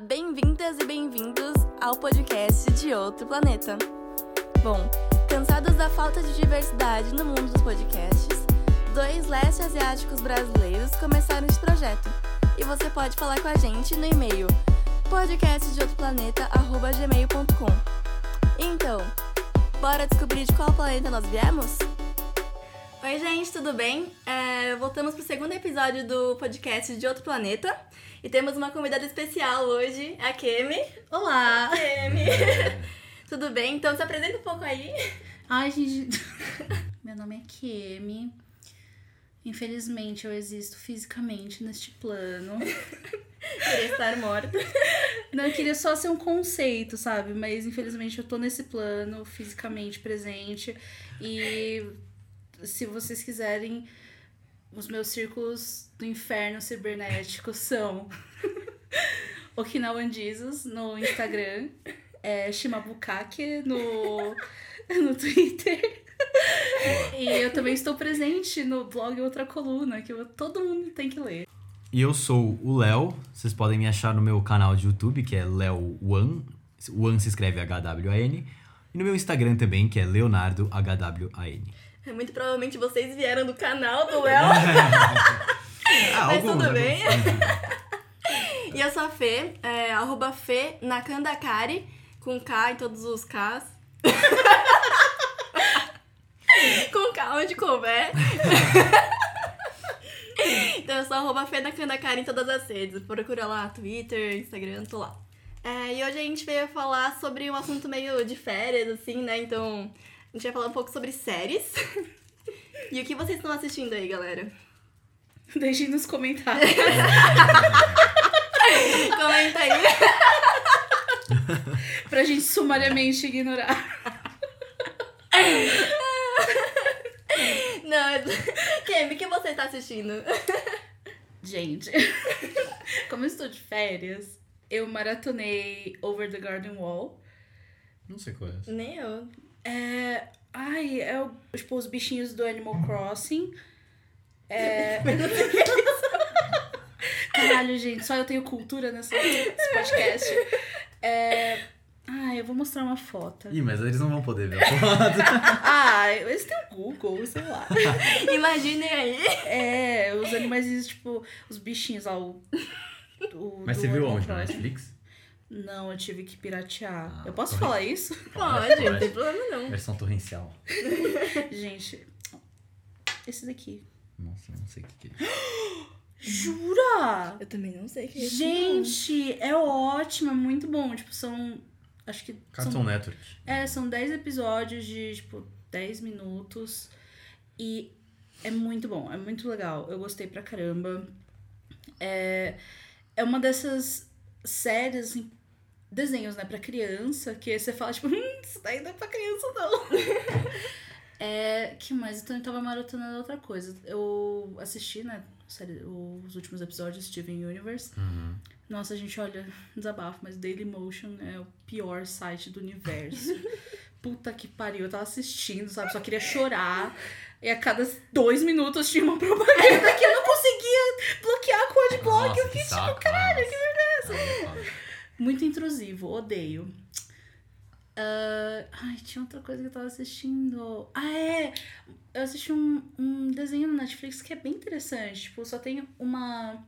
Bem-vindas e bem-vindos ao podcast de Outro Planeta. Bom, cansados da falta de diversidade no mundo dos podcasts, dois leste asiáticos brasileiros começaram esse projeto. E você pode falar com a gente no e-mail podcastdeoutroplaneta@gmail.com. Então, bora descobrir de qual planeta nós viemos? Oi, gente, tudo bem? É, voltamos pro segundo episódio do podcast de Outro Planeta. E temos uma convidada especial hoje, a Kemi. Olá! Kemi! tudo bem? Então se apresenta um pouco aí. Ai, gente. Meu nome é Kemi. Infelizmente eu existo fisicamente neste plano. Queria estar morta. Não, eu queria só ser um conceito, sabe? Mas infelizmente eu tô nesse plano, fisicamente presente. E se vocês quiserem, os meus círculos do inferno cibernético são Okinawan Jesus no Instagram, é Shimabukake no, no Twitter. e eu também estou presente no blog Outra Coluna, que eu- todo mundo tem que ler. E eu sou o Léo. Vocês podem me achar no meu canal de YouTube, que é Léo Wan. Wan se escreve H-W-A-N. E no meu Instagram também, que é Leonardo H-W-A-N. Muito provavelmente vocês vieram do canal do Léo. Ah, Mas tudo bem. E eu sou a Fê, é, arroba Fê Nakandakari, com K em todos os Ks. com K onde couber. então eu sou arroba Fê Nakandakari em todas as redes. Procura lá, Twitter, Instagram, tô lá. É, e hoje a gente veio falar sobre um assunto meio de férias, assim, né? Então a gente vai falar um pouco sobre séries. e o que vocês estão assistindo aí, galera? Deixem nos comentários. Comenta aí. pra gente sumariamente ignorar. Não, eu- Kemi, o que você tá assistindo? Gente, como eu estou de férias, eu maratonei Over the Garden Wall. Não sei qual é essa. Nem eu. É. Ai, é o, tipo os bichinhos do Animal Crossing. É. Caralho, gente, só eu tenho cultura nessa, nesse podcast. É. Ai, eu vou mostrar uma foto. Ih, mas eles não vão poder ver a foto. Ah, eles têm o Google, sei lá. Imaginem aí. É, os animais, tipo, os bichinhos lá. O, o- Mas você viu onde? Na. Netflix? Não, eu tive que piratear. Ah, eu posso falar isso? Pode, não tem problema não. Versão torrencial. Gente, esse daqui. Nossa, eu não sei o que, que é. Jura? Eu também não sei o que é isso, Gente, é ótimo, é muito bom. Tipo, são. Acho que. Cartoon São, Network. é, são 10 episódios de, tipo, 10 minutos. E é muito bom, é muito legal. Eu gostei pra caramba. É, é uma dessas séries, assim, desenhos, né, pra criança, que você fala, tipo, hum, isso daí não é pra criança, não. é, que mais? Então eu tava maratonando outra coisa. Eu assisti, né, série, os últimos episódios de Steven Universe. Uhum. Nossa, gente, olha, desabafo, mas Dailymotion é o pior site do universo. Puta que pariu, eu tava assistindo, sabe? Só queria chorar. E a cada dois minutos tinha uma propaganda que eu não conseguia bloquear com o adblock. Nossa, Eu fiquei que tipo, caralho, que Muito intrusivo, odeio. Ah, ai, tinha outra coisa que eu tava assistindo. Ah, é! Eu assisti um, um desenho no Netflix que é bem interessante. Tipo, só tem uma,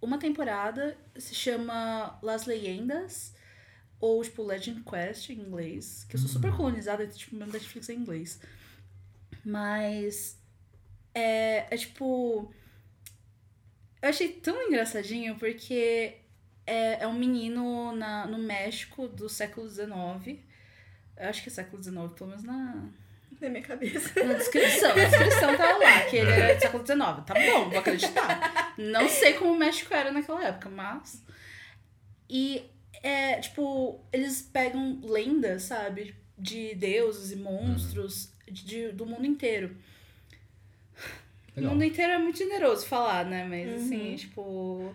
uma temporada, se chama Las Leyendas, ou tipo Legend Quest em inglês. Que eu sou super colonizada, então, tipo, meu Netflix é em inglês. Mas é, é tipo. Eu achei tão engraçadinho porque é, é um menino na, no México do século XIX. Eu acho que é século XIX, pelo menos na, Na minha cabeça. na descrição. A descrição tava lá, que ele era do século XIX. Tá bom, vou acreditar. Não sei como o México era naquela época, mas. E é, tipo, eles pegam lendas, sabe? De deuses e monstros de, do mundo inteiro. O Legal. mundo inteiro é muito generoso falar, né? Mas Uhum. assim, tipo.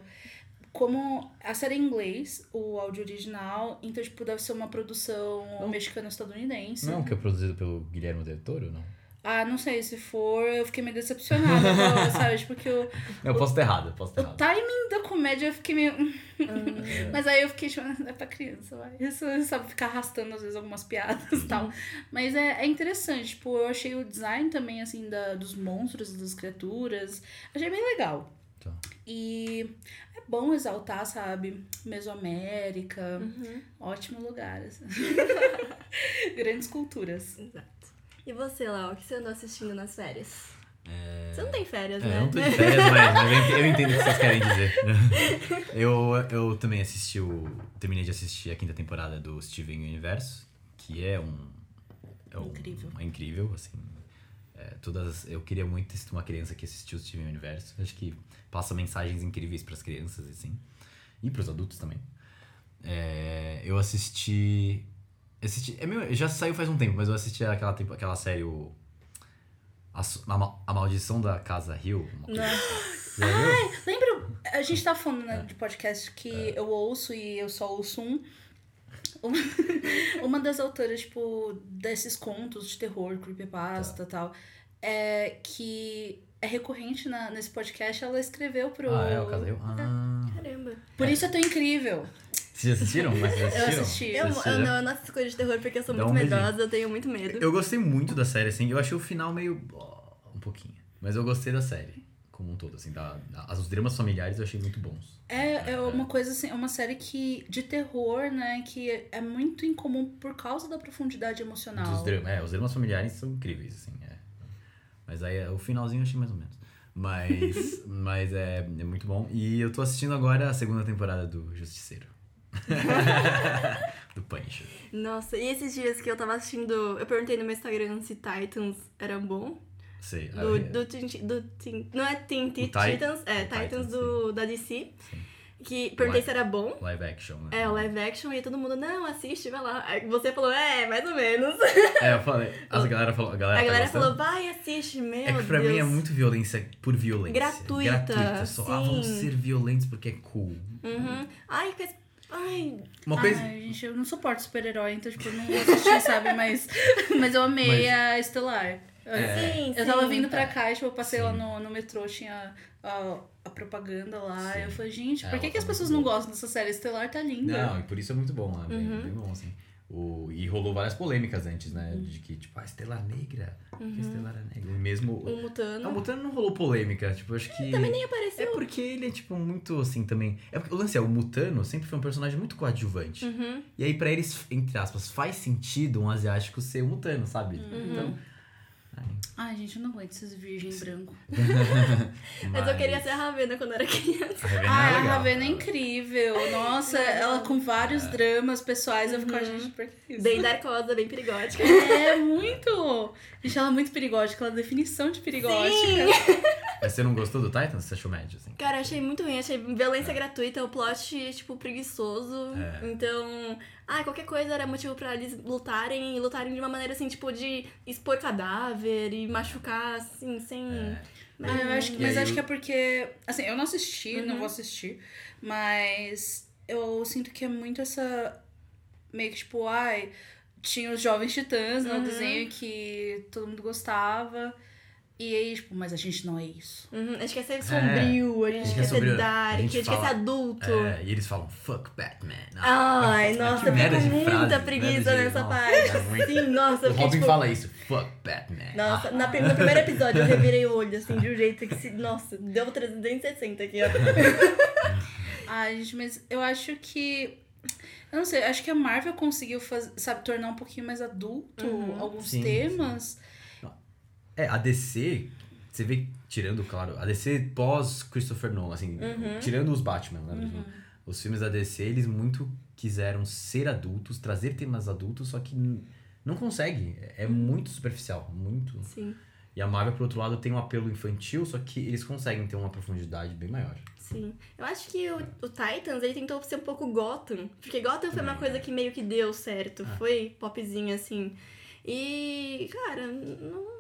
Como a série é em inglês, o áudio original, então, tipo, deve ser uma produção mexicana-estadunidense. Não, que é produzido pelo Guilherme Del Toro, não? Ah, não sei, se for, eu fiquei meio decepcionada, sabe? Tipo, que o, Eu posso ter errado, eu posso ter o errado. timing da comédia eu fiquei meio. "Hum, Mas aí eu fiquei tipo, é pra criança, vai. Isso sabe ficar arrastando às vezes algumas piadas e tal. Mas é, é interessante, tipo, eu achei o design também, assim, da, dos monstros, das criaturas. Achei bem legal. Tá. E bom exaltar, sabe? Mesoamérica. Uhum. Ótimo lugar. assim. Grandes culturas. Exato. E você, Lau, o que você andou assistindo nas férias? Você não tem férias, É, né? eu não tô de férias, mas, mas eu entendo o que vocês querem dizer. Eu, eu também assisti o. Terminei de assistir a quinta temporada do Steven Universo, que é um. É um- Incrível. É incrível, assim. É, todas, eu queria muito ter uma criança que assistiu o Steven Universo. Acho que passa mensagens incríveis pras crianças, assim. E pros adultos também. É, eu assisti. assisti é meio- já saiu faz um tempo, mas eu assisti aquela, tempo- aquela série, o. A, a, a Maldição da Casa Hill. assim. Viu? Lembra, a gente tá falando né, de podcast que eu ouço e eu só ouço um. Uma, uma das autoras, tipo, desses contos de terror, creepypasta e tal, é que é recorrente na, nesse podcast, ela escreveu pro. Ah, é o Casa Hill? Ah. Caramba. Por isso é tão incrível. Vocês já assistiram? Mas vocês Eu assistiram? assisti. Eu, Vocês eu, assistiram? não, eu não assisto coisa de terror porque eu sou Dá muito um medrosa, eu tenho muito medo. Eu gostei muito da série, assim. Eu achei o final meio. um pouquinho. Mas eu gostei da série, como um todo, assim. Da, da- os dramas familiares eu achei muito bons. É, é uma coisa assim, é uma série que de terror, né, que é muito incomum por causa da profundidade emocional. Dos dramas. É, os dramas familiares são incríveis, assim. É. Mas aí o finalzinho eu achei mais ou menos. Mas, mas é, é muito bom. E eu tô assistindo agora a segunda temporada do Justiceiro. do Punisher. Nossa, e esses dias que eu tava assistindo, eu perguntei no meu Instagram se Titans era bom. Sei. Do, ah, do, do, Teen- não é Teen Teen Ti- Titans, é Titans, Titans, do, da DC. Sim. Que perguntei se era bom. Live action, né? É, live action, e todo mundo, não, assiste, vai lá. Aí você falou, é, mais ou menos. É, eu falei. A galera falou. A galera, A tá galera falou, vai, assiste, meu É que pra Deus. mim é muito violência por violência. Gratuita, Gratuita. Só, ah, vamos sim. ser violentos porque é cool. Uhum. Ai, que... Ai, Uma coisa. Ai, gente, eu não suporto super-herói, então, tipo, eu não vou assistir, sabe? Mas, mas eu amei Mas- a Estelar. É. sim, Eu tava sim. vindo pra cá e, tipo, eu passei lá Sim. no, no metrô, tinha a, a propaganda lá. Sim. E eu falei, gente, É, por que, ela que as tá pessoas não gostam dessa série? Estelar tá linda. Não, e por isso é muito bom, né? Bem, Uhum. bem bom, assim. O, e rolou várias polêmicas antes, né? De que, tipo, a Estelar Negra. Por que a Estelar é negra? E mesmo. O Mutano. Não, o Mutano não rolou polêmica. Tipo, eu acho que. Também nem É apareceu. porque ele é, tipo, muito assim também. É porque o lance é, o Mutano sempre foi um personagem muito coadjuvante. Uhum. E aí, pra eles, entre aspas, faz sentido um asiático ser um Mutano, sabe? Uhum. Então. Ai, Ai, gente, eu não aguento esses virgem branco. Mas eu queria ser a Ravena quando era criança. A Ravena Ai, é a legal. Ravena é incrível. Nossa, ela com vários dramas pessoais. Eu ficava, gente, por que isso? Bem darkosa, bem perigótica. É, muito! Gente, ela é muito perigótica. Ela é a definição de perigótica. Mas você não gostou do Titans? Você achou médio, assim? Cara, achei muito ruim, achei violência gratuita, o plot, tipo, preguiçoso. É. Então, ah, qualquer coisa era motivo pra eles lutarem e lutarem de uma maneira assim, tipo, de expor cadáver e machucar, assim, sem. É. Ah, eu acho, que- mas aí acho que é porque. Assim, eu não assisti, não Uhum. vou assistir. Mas eu sinto que é muito essa. Meio que tipo, ai. Tinha os Jovens Titãs no Uhum. desenho que todo mundo gostava. E aí, tipo, mas a gente não é isso. Uhum, a gente quer ser sombrio, a gente A gente quer quer ser sombrio, a dark, a gente gente quer fala- ser adulto. É, e eles falam, fuck Batman. Ai, nossa, eu fico com muita frase, preguiça de- nessa nossa, parte. é. Sim, nossa, O Robin tipo. fala isso, fuck Batman. Nossa, na, no primeiro episódio eu revirei o olho, assim, de um jeito que se. Nossa, deu 360 aqui, ó. Ai, gente, mas eu acho que. Eu não sei, acho que a Marvel conseguiu fazer, sabe, tornar um pouquinho mais adulto Uhum. alguns Sim, temas. É, a DC, você vê, tirando, claro, a DC pós Christopher Nolan, assim, Uhum. tirando os Batman, né? Os filmes da DC, eles muito quiseram ser adultos, trazer temas adultos, só que não consegue. É muito superficial, muito. Sim, E a Marvel, por outro lado, tem um apelo infantil, só que eles conseguem ter uma profundidade bem maior. sim. Eu acho que o, o Titans, ele tentou ser um pouco Gotham. Porque Gotham foi uma Também, coisa é. que meio que deu certo. Ah. Foi popzinho, assim. E, cara, não,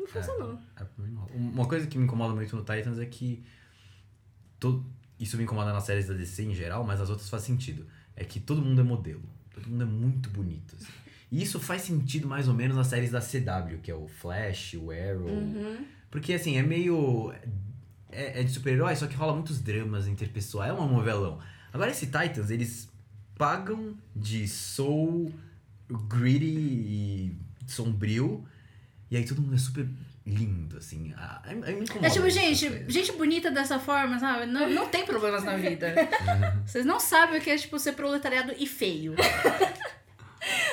não funcionou. É, rola. Uma coisa que me incomoda muito no Titans é que. to- Isso me incomoda nas séries da DC em geral, mas as outras faz sentido. É que todo mundo é modelo. Todo mundo é muito bonito. assim. E isso faz sentido mais ou menos nas séries da CW, que é o Flash, o Arrow. Uhum. Porque assim, é meio. É, é de super-herói, só que rola muitos dramas interpessoais. É um novelão. Agora esse Titans, eles pagam de soul, gritty e sombrio, e aí todo mundo é super lindo, assim. Ah, é, é, me incomoda É tipo, gente, gente bonita dessa forma, sabe? Não, não tem problemas na vida. Vocês não sabem o que é, tipo, ser proletariado e feio.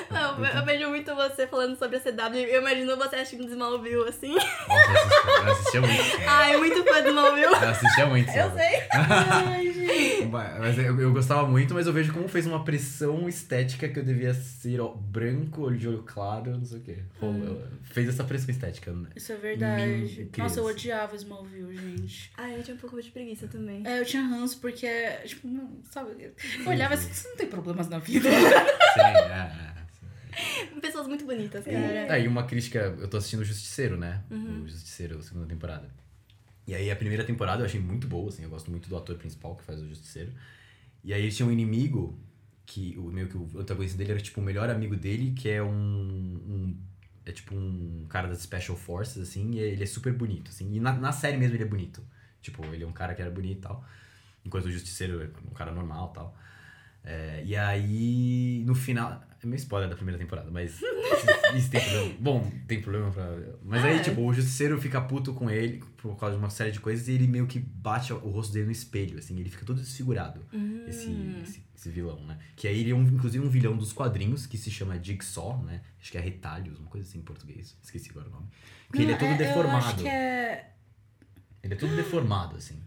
Não, eu vejo muito você falando sobre a CW. Eu imagino você assistindo Smallville assim. Nossa, eu assistia, eu assistia muito. Ai, muito fã de Smallville. Eu assistia muito. Eu sabe? sei. Ai. Mas eu, eu gostava muito, mas eu vejo como fez uma pressão estética que eu devia ser ó, branco, olho de olho claro, não sei o quê. Rolou- Fez essa pressão estética, né? Isso é verdade. Mim, Nossa, eu odiava Smallville, gente. Ai, eu tinha um pouco de preguiça também. É, eu tinha ranço porque, tipo, não, sabe? Eu olhava assim, você não tem problemas na vida. Sim, é, é. Pessoas muito bonitas, cara. Aí uma crítica, eu tô assistindo o Justiceiro, né? O Justiceiro, segunda temporada. E aí a primeira temporada eu achei muito boa, assim, eu gosto muito do ator principal que faz o Justiceiro. E aí ele tinha um inimigo, que o meio que o antagonista dele era tipo o melhor amigo dele, que é um, um- é tipo um cara das Special Forces, assim, e ele é super bonito, assim. E na, na série mesmo ele é bonito. Tipo, ele é um cara que era bonito e tal. Enquanto o Justiceiro é um cara normal e tal. É, e aí, no final. É meio spoiler da primeira temporada, mas. isso tem problema. Bom, tem problema pra. Mas aí, É. tipo, o justiceiro fica puto com ele por causa de uma série de coisas e ele meio que bate o rosto dele no espelho, assim, ele fica todo desfigurado. Esse, esse, esse vilão, né? Que aí ele é, um, inclusive, um vilão dos quadrinhos que se chama Jigsaw, né? Acho que é Retalhos, uma coisa assim em português. Esqueci agora o nome. Porque ele é todo Não, deformado. Eu acho que é... Ele é todo deformado, assim.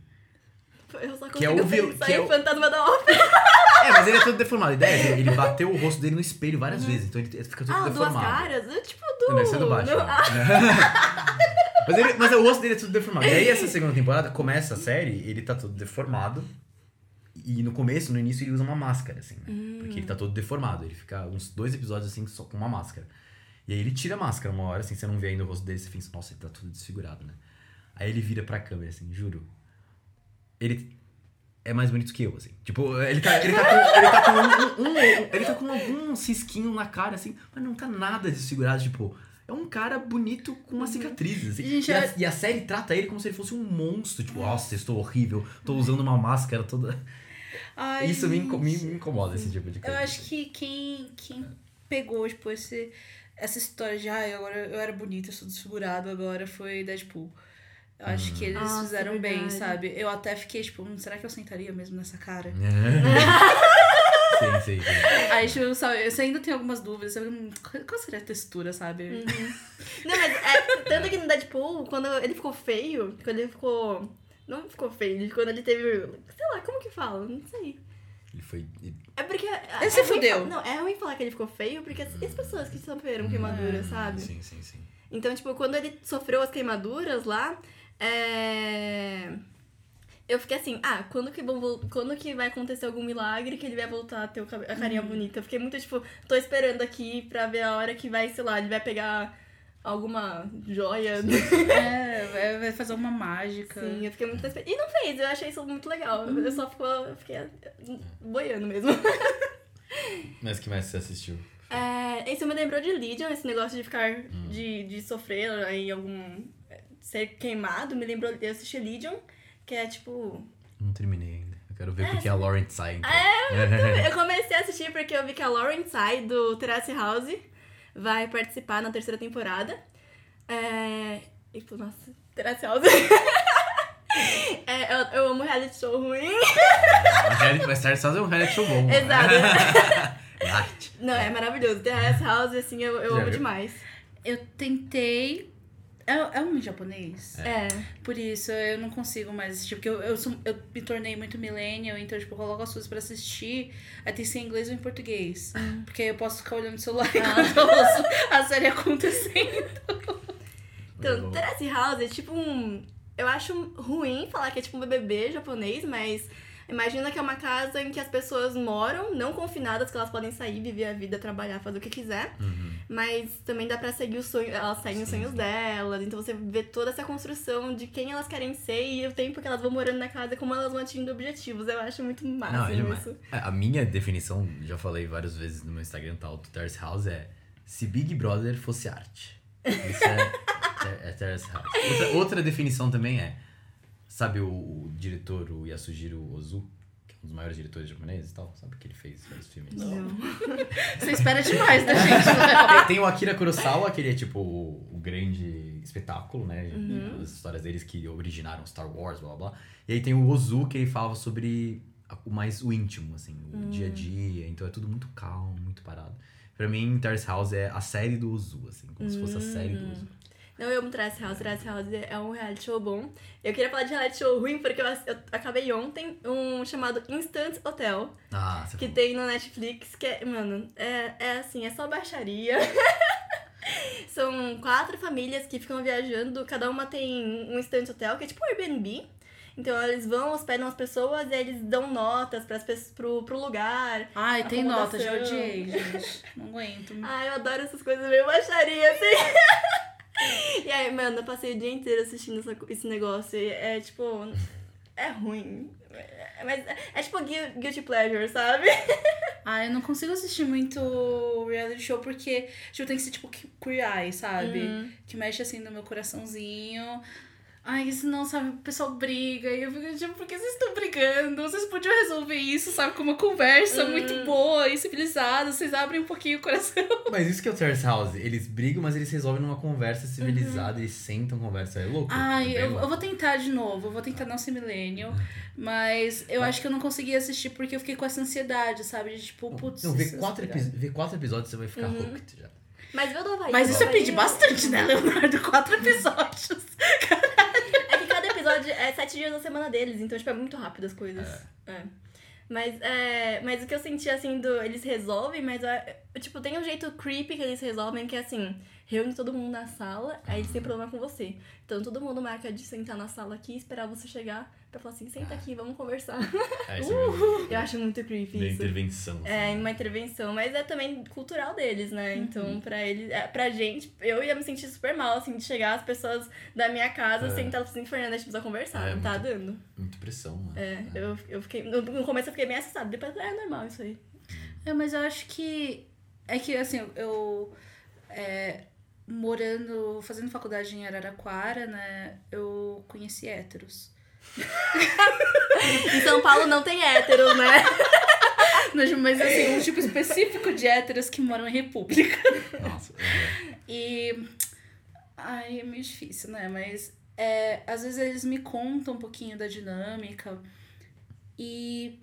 Eu só Que é consigo o pensar que é o- Fantasma da Ópera. É, mas ele é todo deformado. A ideia é que ele bateu o rosto dele no espelho várias vezes, então ele fica todo Ah, duas deformado. caras? É Tipo do... Não, esse é do Batman. do- Ah, mas, ele- mas o rosto dele é tudo deformado. E aí, essa segunda temporada, começa a série, ele tá todo deformado. E no começo, no início, ele usa uma máscara, assim, né? Porque ele tá todo deformado. Ele fica uns dois episódios, assim, só com uma máscara. E aí ele tira a máscara uma hora, assim, você não vê ainda o rosto dele, você pensa, nossa, ele tá tudo desfigurado, né? Aí ele vira pra câmera, assim, juro. Ele é mais bonito que eu, assim. Tipo, ele tá, ele tá com, ele tá com um, um- um- ele tá com algum cisquinho na cara, assim, mas não tá nada desfigurado, tipo... É um cara bonito com uma cicatriz, assim. Gente, e, a, eu- e a série trata ele como se ele fosse um monstro. Tipo, nossa, estou horrível, tô usando uma máscara toda... Ai, Isso me, me, incomoda, esse tipo de Eu coisa. acho que quem, quem pegou, tipo, esse, essa história de, ai, agora eu era bonita, eu sou desfigurado agora, foi Deadpool. Eu acho que eles Nossa, fizeram bem, sabe? Eu até fiquei, tipo, hum, será que eu sentaria mesmo nessa cara? sim, sim, sim. Aí, tipo, sabe, você ainda tem algumas dúvidas, sabe? Hum, Qual seria a textura, sabe? Não, mas é, tanto que no Deadpool, quando ele ficou feio, quando ele ficou... Não ficou feio, quando ele teve... Sei lá, como que fala? Não sei. Ele foi... ele- É porque... Ele é se fudeu. Não, é ruim falar que ele ficou feio, porque as, as pessoas que sofreram queimaduras, sabe? Sim, sim, sim. Então, tipo, quando ele sofreu as queimaduras lá, é... Eu fiquei assim, ah, quando que, quando que vai acontecer algum milagre que ele vai voltar a ter a carinha bonita? Eu fiquei muito, tipo, tô esperando aqui pra ver a hora que vai, sei lá, ele vai pegar alguma joia. É, vai- fazer uma mágica. Sim, eu fiquei muito E não fez, eu achei isso muito legal. Eu só ficou, eu fiquei boiando mesmo. Mas que mais você assistiu? É, isso me lembrou de Legion, esse negócio de ficar, de, de sofrer em algum. Ser queimado. Me lembrou, eu assisti Legion, que é tipo. Não terminei ainda. Eu quero ver porque a Lauren sai. Então. Eu comecei a assistir porque eu vi que a Lauren Tsai, do Terrace House, vai participar na terceira temporada. É. E, nossa, Terrace House. É, eu, eu amo reality show ruim. Reality- Mas Terrace House é um reality show bom. Exato. Light. Não, é maravilhoso. Terrace House, assim, eu, eu amo viu? demais. Eu tentei. É, é um japonês? É. Por isso eu não consigo mais assistir. Porque eu, eu, sou- eu me tornei muito millennial, então, tipo, eu coloco as coisas pra assistir. Aí tem que ser em inglês ou em português. Porque aí eu posso ficar olhando o celular enquanto eu ouço a série acontecendo. Então, Terrace House é tipo um. Eu acho ruim falar que é tipo um BBB japonês, mas imagina que é uma casa em que as pessoas moram, não confinadas, que elas podem sair, viver a vida, trabalhar, fazer o que quiser. Uhum. Mas também dá pra seguir os sonhos, elas seguem os sonhos delas. Então você vê toda essa construção de quem elas querem ser e o tempo que elas vão morando na casa, como elas vão atingindo objetivos. Eu acho muito massa Não, é demais. isso. É, A minha definição, já falei várias vezes no meu Instagram tal, do Terrace House é se Big Brother fosse arte. Isso é, é, é Terrace House. Outra, outra definição também é, sabe o, o diretor, o Yasujiro Ozu, um dos maiores diretores japoneses e tal. Sabe que ele fez vários filmes. Não. Você espera demais da gente, né? Tem, tem o Akira Kurosawa, que ele é tipo o, o grande espetáculo, né? Uhum. As histórias deles que originaram Star Wars, blá blá blá. E aí tem o Ozu, que ele falava sobre o mais o íntimo, assim, o Hum. dia a dia. Então é tudo muito calmo, muito parado. Pra mim, Terrace House é a série do Ozu, assim, como se fosse a série do Hum. Ozu. Não, eu amo Terrace House. Terrace House é um reality show bom. Eu queria falar de reality show ruim porque eu, eu acabei ontem um chamado Instant Hotel, Ah, você que falou. tem no Netflix, que é, mano, é, é assim, é só baixaria. São quatro famílias que ficam viajando, cada uma tem um instant hotel, que é tipo um Airbnb. Então eles vão, hospedam as pessoas e aí eles dão notas pras, pessoas- pro, pro lugar. Ai, tem nota, já Acomodação. odiei, gente. Não aguento. Ai, eu adoro essas coisas meio baixaria, assim. e aí, mano, eu passei o dia inteiro assistindo essa- esse negócio. E é tipo. É ruim. É- Mas é, é tipo gui- guilty pleasure, sabe? Ah, eu não consigo assistir muito reality show porque tipo, tem que ser tipo Queer Eye, sabe? Uhum. Que mexe assim no meu coraçãozinho. Ai, senão, sabe, o pessoal briga. E eu fico tipo, por que vocês estão brigando? Vocês podiam resolver isso, sabe, com uma conversa Uhum. muito boa e civilizada. Vocês abrem um pouquinho o coração. Mas isso que é o Terrace House. Eles brigam, mas eles resolvem numa conversa civilizada. Eles sentam, conversa. É louco. Ai, é eu, louco. eu vou tentar de novo, eu vou tentar não ser millennial. Mas eu acho que eu não consegui assistir porque eu fiquei com essa ansiedade, sabe? De tipo, putz. Não, vê isso é quatro, vê quatro episódios você vai ficar Uhum. hooked já. Mas viu do Havaí? Mas isso Havaí- pedir bastante, né, Leonardo? Quatro episódios. Cada episódio é sete dias da semana deles, então, tipo, é muito rápido as coisas. É. Mas, é, mas o que eu senti, assim, do, eles resolvem, mas, é, tipo, tem um jeito creepy que eles resolvem, que é assim, reúne todo mundo na sala, aí eles têm problema com você. Então, todo mundo marca de sentar na sala aqui e esperar você chegar pra falar assim, senta aqui, vamos conversar. É, isso é meio- Eu acho muito creepy meio isso. intervenção. assim. É, uma intervenção, mas é também cultural deles, né? Então, pra eles, é, pra gente, eu ia me sentir super mal, assim, de chegar as pessoas da minha casa É. sentadas assim, Fernanda, a gente precisa conversar, É, não tá muito- dando. Muito pressão, né? É, eu, eu fiquei. No, começo eu fiquei bem assustada, depois é normal isso aí. É, mas eu acho que. É que, assim, eu. eu, é, morando. Fazendo faculdade em Araraquara, né? Eu conheci héteros. Em São Paulo não tem héteros, né? Mas, mas, assim, um tipo específico de héteros que moram em república. Nossa. é. E. Ai, é meio difícil, né? Mas é, às vezes eles me contam um pouquinho da dinâmica. E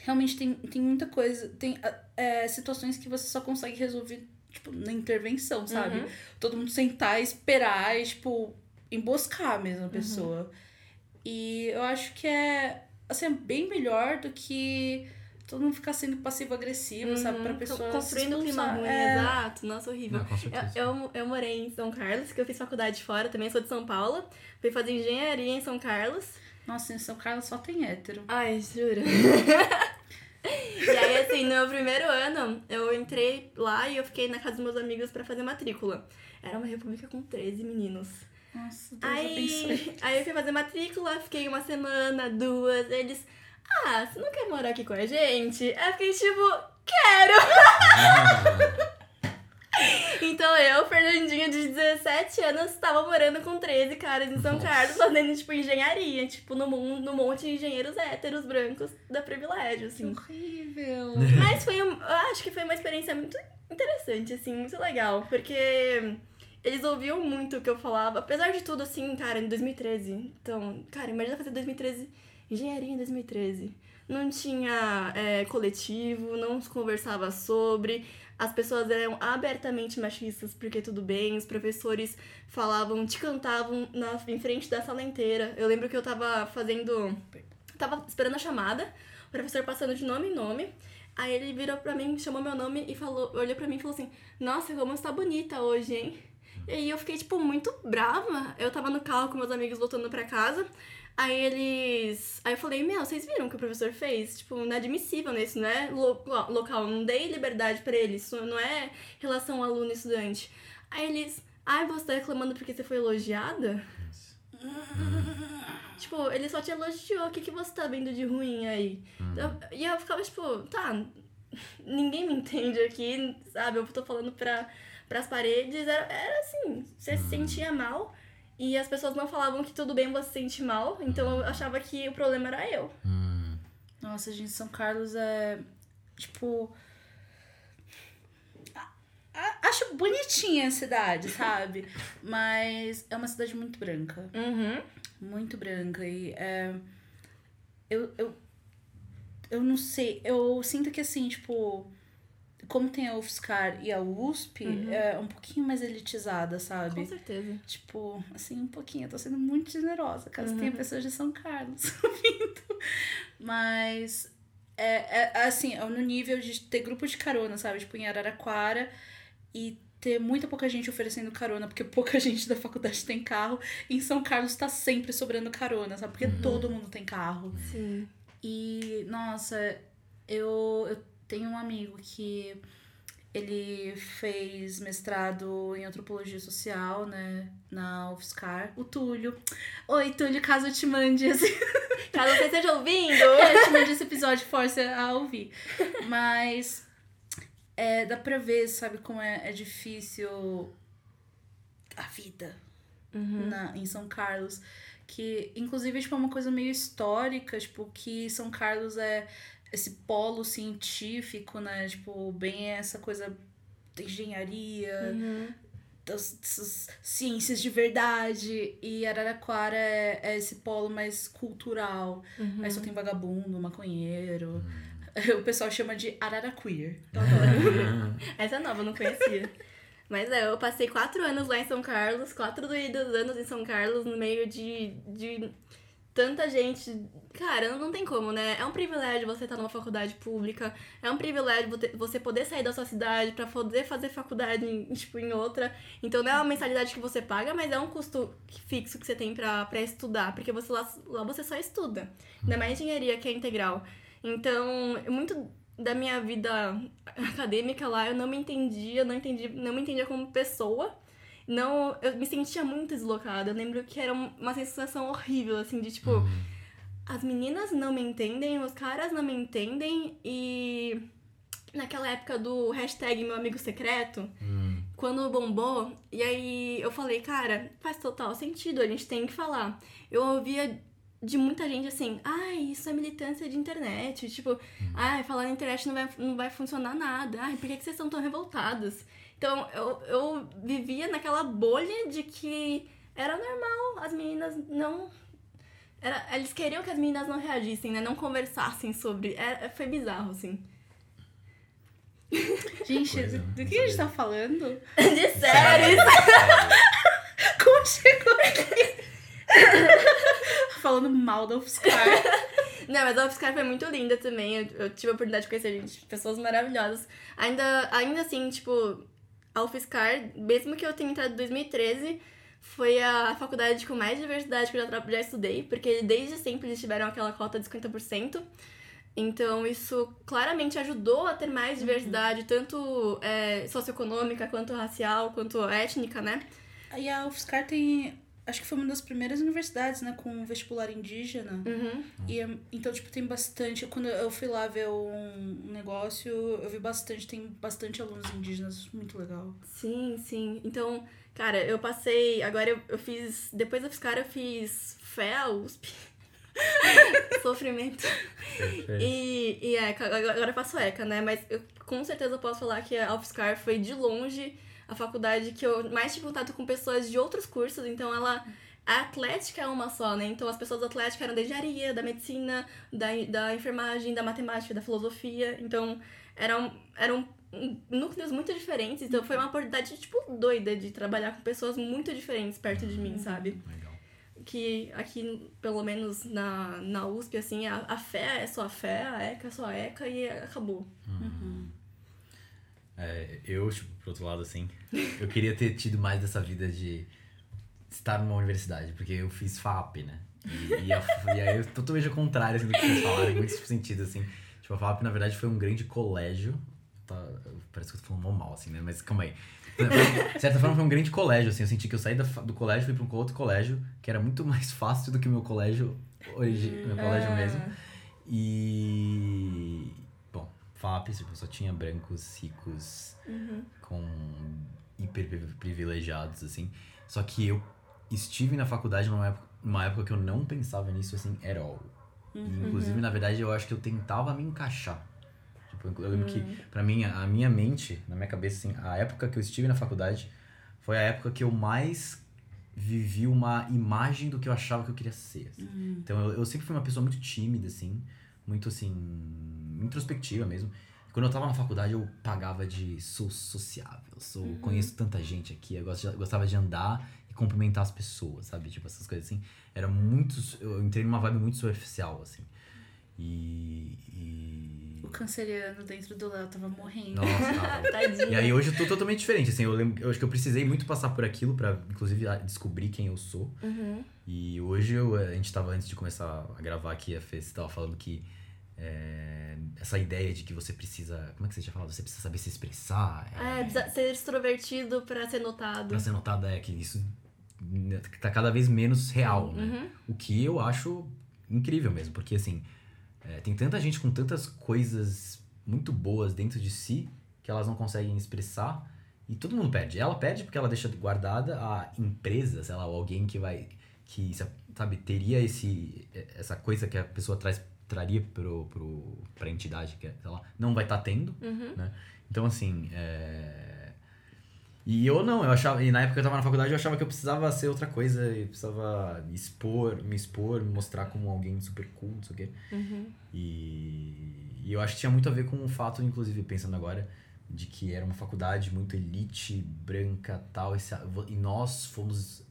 realmente tem, tem muita coisa. Tem é, situações que você só consegue resolver, tipo, na intervenção, sabe? Uhum. Todo mundo sentar, esperar e, tipo, emboscar mesmo a pessoa. E eu acho que é, assim, é bem melhor do que todo mundo ficar sendo passivo-agressivo, sabe? Pra Uhum. pessoa. Construindo um clima ruim, É. exato. Nossa, horrível. Não. Eu, eu, eu morei em São Carlos, que eu fiz faculdade fora, também sou de São Paulo. Fui fazer engenharia em São Carlos. Nossa, em São Carlos só tem hétero. Ai, juro. e aí, assim, no meu primeiro ano, eu entrei lá e eu fiquei na casa dos meus amigos pra fazer matrícula. Era uma república com 13 meninos. Nossa, Deus abençoe. Aí, aí eu fui fazer matrícula, fiquei uma semana, duas. Eles, ah, você não quer morar aqui com a gente? Aí eu fiquei tipo, quero! Então eu, Fernandinha, de 17 anos, tava morando com 13 caras em São. Carlos, fazendo, tipo, engenharia. Tipo, no, no monte de engenheiros héteros brancos da privilégio, Que assim. horrível. Mas foi um, eu acho que foi uma experiência muito interessante, assim, muito legal, porque eles ouviam muito o que eu falava, apesar de tudo, assim, cara, em 2013. Então, cara, imagina fazer 2013, engenharia em 2013. Não tinha é, coletivo, não se conversava sobre, as pessoas eram abertamente machistas, porque tudo bem, os professores falavam, te cantavam na, em frente da sala inteira. Eu lembro que eu tava fazendo. Tava esperando a chamada, o professor passando de nome em nome. Aí ele virou pra mim, chamou meu nome e falou, olhou pra mim e falou assim: Nossa, como você tá bonita hoje, hein? E aí eu fiquei, tipo, muito brava. Eu tava no carro com meus amigos voltando pra casa. Aí eles. Aí eu falei, meu, vocês viram o que o professor fez? Tipo, inadmissível, né? Isso não é lo- local, não dei liberdade pra eles. Isso não é relação aluno e estudante. Aí eles. Ai, você tá reclamando porque você foi elogiada? Tipo, ele só te elogiou, o que, que você tá vendo de ruim aí? Eu- e eu ficava, tipo, tá, ninguém me entende aqui, sabe? Eu tô falando pra, pras paredes, era, era assim, você se sentia mal e as pessoas não falavam que tudo bem você se sentir mal, então eu achava que o problema era eu. Hum. Nossa, gente, São Carlos é. Tipo. a- a- Acho bonitinha a cidade, sabe? Mas é uma cidade muito branca. Uhum. Muito branca. E é. Eu, eu. Eu não sei. Eu sinto que assim, tipo. Como tem a UFSCar e a USP, é um pouquinho mais elitizada, sabe? Com certeza. Tipo, assim, um pouquinho. Eu tô sendo muito generosa, caso Uhum. tenha pessoas de São Carlos ouvindo. Mas, é, é assim, é no nível de ter grupo de carona, sabe? Tipo, em Araraquara e ter muita pouca gente oferecendo carona, porque pouca gente da faculdade tem carro. E em São Carlos tá sempre sobrando carona, sabe? Porque todo mundo tem carro. Sim. E, nossa, eu, eu tenho um amigo que ele fez mestrado em antropologia social, né, na UFSCar, o Túlio. Oi, Túlio, caso eu te mande esse, Caso você esteja ouvindo, eu te mande esse episódio, força a ouvir. Mas é, dá pra ver, sabe, como é, é difícil a vida na, em São Carlos. Que, inclusive, tipo, é uma coisa meio histórica, tipo, que São Carlos é esse polo científico, né? Tipo, bem essa coisa da engenharia, Uhum. das, dessas ciências de verdade. E Araraquara é, é esse polo mais cultural. Uhum. Aí só tem vagabundo, maconheiro. O pessoal chama de Araraqueer. Essa é nova, eu não conhecia. Mas é, eu passei quatro anos lá em São Carlos, quatro doídos anos em São Carlos, no meio de, de tanta gente. Cara, não tem como, né? É um privilégio você estar numa faculdade pública, é um privilégio você- poder sair da sua cidade pra poder fazer faculdade em, tipo, em outra. Então não é uma mensalidade que você paga, mas é um custo fixo que você tem pra estudar, porque você lá, lá você só estuda. Ainda mais engenharia, que é integral. Então, muito da minha vida acadêmica lá, eu não me entendia, não entendi, não me entendia como pessoa. Não, eu me sentia muito deslocada. Eu lembro que era um- uma sensação horrível, assim, de tipo, as meninas não me entendem, os caras não me entendem e naquela época do hashtag meu amigo secreto, Hum. quando bombou, e aí eu falei, cara, faz total sentido, a gente tem que falar. Eu ouvia de muita gente assim, ai, isso é militância de internet, tipo, ai, falar na internet não vai, não vai funcionar nada, ai, por que, que vocês estão tão revoltados? Então, eu, eu vivia naquela bolha de que era normal, as meninas não... Era, eles queriam que as meninas não reagissem, né? Não conversassem sobre. É, foi bizarro, assim. Gente, Coisa, do, do que a gente tá falando? De séries! Como chegou aqui? falando mal da UFSCar. Não, mas a UFSCar foi muito linda também. Eu, eu tive a oportunidade de conhecer gente, pessoas maravilhosas. Ainda, ainda assim, tipo, a UFSCar, mesmo que eu tenha entrado em 2013, foi a faculdade com mais diversidade que eu já, já estudei, porque desde sempre eles tiveram aquela cota de 50%. Então, isso claramente ajudou a ter mais diversidade, tanto é, socioeconômica, quanto racial, quanto étnica, né? E a UFSCar tem. Acho que foi uma das primeiras universidades, né, com vestibular indígena. Uhum. E, é- então, tipo, tem bastante. Quando eu fui lá ver um negócio, eu vi bastante, tem bastante alunos indígenas, muito legal. Sim, sim. Então, cara, eu passei. Agora eu, eu fiz. Depois da UFSCar, eu fiz fé à USP. Sofrimento. Perfeito. E, e agora agora eu faço ECA, né? Mas eu com certeza posso falar que a UFSCar foi de longe a faculdade que eu mais tive contato com pessoas de outros cursos, então ela. A atlética é uma só, né? Então as pessoas da atlética eram da engenharia, da medicina, da, da enfermagem, da matemática, da filosofia. Então eram, eram núcleos muito diferentes. Então foi uma oportunidade, tipo, doida de trabalhar com pessoas muito diferentes perto de mim, sabe? Legal. que aqui, pelo menos na, na USP, assim, a, a fé é só a fé, a ECA é só a ECA e acabou. É, eu, tipo, por outro lado, assim, eu queria ter tido mais dessa vida de estar numa universidade, porque eu fiz FAP, né? E, e, a, e aí, eu totalmente ao contrário assim, do que vocês falaram, em muito sentido, assim. Tipo, a FAP, na verdade, foi um grande colégio. Tá, parece que eu tô falando mal, assim, né? Mas calma aí. De certa forma, foi um grande colégio, assim. Eu senti que eu saí da do colégio e fui pra um outro colégio, que era muito mais fácil do que o meu colégio, origi meu colégio Ah. mesmo. E. Bom, FAP, tipo, só tinha brancos, ricos, Uhum. com hiper privilegiados, assim. Só que eu estive na faculdade numa época, numa época que eu não pensava nisso, assim, at all. E, inclusive, na verdade, eu acho que eu tentava me encaixar. Tipo, eu lembro que, pra mim, a minha mente, na minha cabeça, assim, a época que eu estive na faculdade foi a época que eu mais vivi uma imagem do que eu achava que eu queria ser. assim. Então, eu, eu sempre fui uma pessoa muito tímida, assim, muito, assim, introspectiva mesmo. Quando eu tava na faculdade, eu pagava de sou sociável, sou, conheço tanta gente aqui, eu gostava de andar e cumprimentar as pessoas, sabe? Tipo, essas coisas assim. Era muito. Eu entrei numa vibe muito superficial, assim. E. e... O canceriano dentro do Léo tava morrendo. Nossa. Tadinho. E aí hoje eu tô totalmente diferente, assim, eu, lembro, eu acho que eu precisei muito passar por aquilo pra, inclusive, descobrir quem eu sou. Uhum. E hoje eu, a gente tava, antes de começar a gravar aqui, a Fê, você tava falando que é, essa ideia de que você precisa, como é que você tinha falado? Você precisa saber se expressar, É, precisa ser extrovertido pra ser notado. pra ser notado, é que isso tá cada vez menos real, né? Uhum. O que eu acho incrível mesmo, porque assim, é, tem tanta gente com tantas coisas muito boas dentro de si que elas não conseguem expressar e todo mundo perde. Ela perde porque ela deixa guardada a empresa, sei lá, ou alguém que vai que sabe teria esse essa coisa que a pessoa traz traria pro, pro pra entidade que é, sei lá, não vai estar tendo. Uhum. Então assim, é... E eu não, eu achava, e na época que eu tava na faculdade eu achava que eu precisava ser outra coisa, eu precisava expor, me expor, me mostrar como alguém super cool, não sei o quê. Uhum. E, e eu acho que tinha muito a ver com o fato, inclusive, pensando agora, de que era uma faculdade muito elite, branca tal, e, se- e nós fomos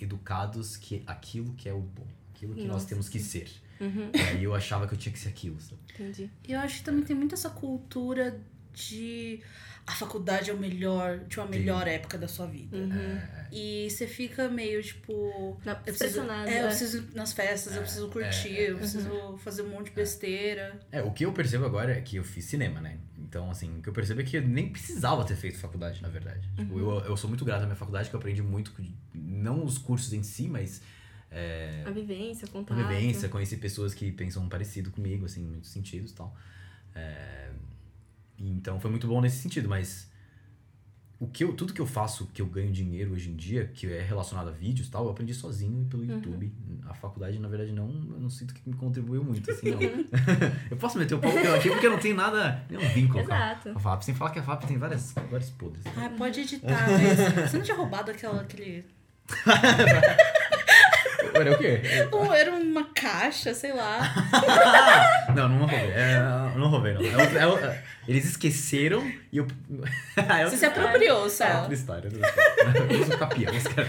educados que aquilo que é o bom, aquilo que nós Nossa, temos que sim. ser. Uhum. E aí eu achava que eu tinha que ser aquilo, sabe? Entendi. E eu acho que também tem muito essa cultura de a faculdade é o melhor, de uma melhor época da sua vida. Uhum. E você fica meio tipo. Na- Eu preciso, é, eu é. preciso ir nas festas, eu preciso curtir, eu preciso fazer um monte de besteira. É, o que eu percebo agora é que eu fiz cinema, né? Então, assim, o que eu percebo é que eu nem precisava ter feito faculdade, na verdade. Tipo, eu, eu sou muito grato à minha faculdade, que eu aprendi muito, não os cursos em si, mas é, A vivência, o a contato. vivência, conheci pessoas que pensam parecido comigo, assim, em muitos sentidos e tal. É, então foi muito bom nesse sentido, mas o que eu, tudo que eu faço, que eu ganho dinheiro hoje em dia, que é relacionado a vídeos e tal, eu aprendi sozinho e pelo Uhum. YouTube. A faculdade, na verdade, não, eu não sinto que me contribuiu muito, assim, não. eu posso meter o pau aqui porque eu não tenho nada, nenhum vínculo Exato. com a FAP. Sem falar que a FAP tem várias, vários podres. Ah, pode editar, mas você não tinha roubado aquela, aquele. Era o quê? Era uma caixa, sei lá. não, não roubei. É, não roubei, não. É outra- é eles esqueceram e eu. é Você se apropriou É só. outra história. é outra história. Eu sou cara.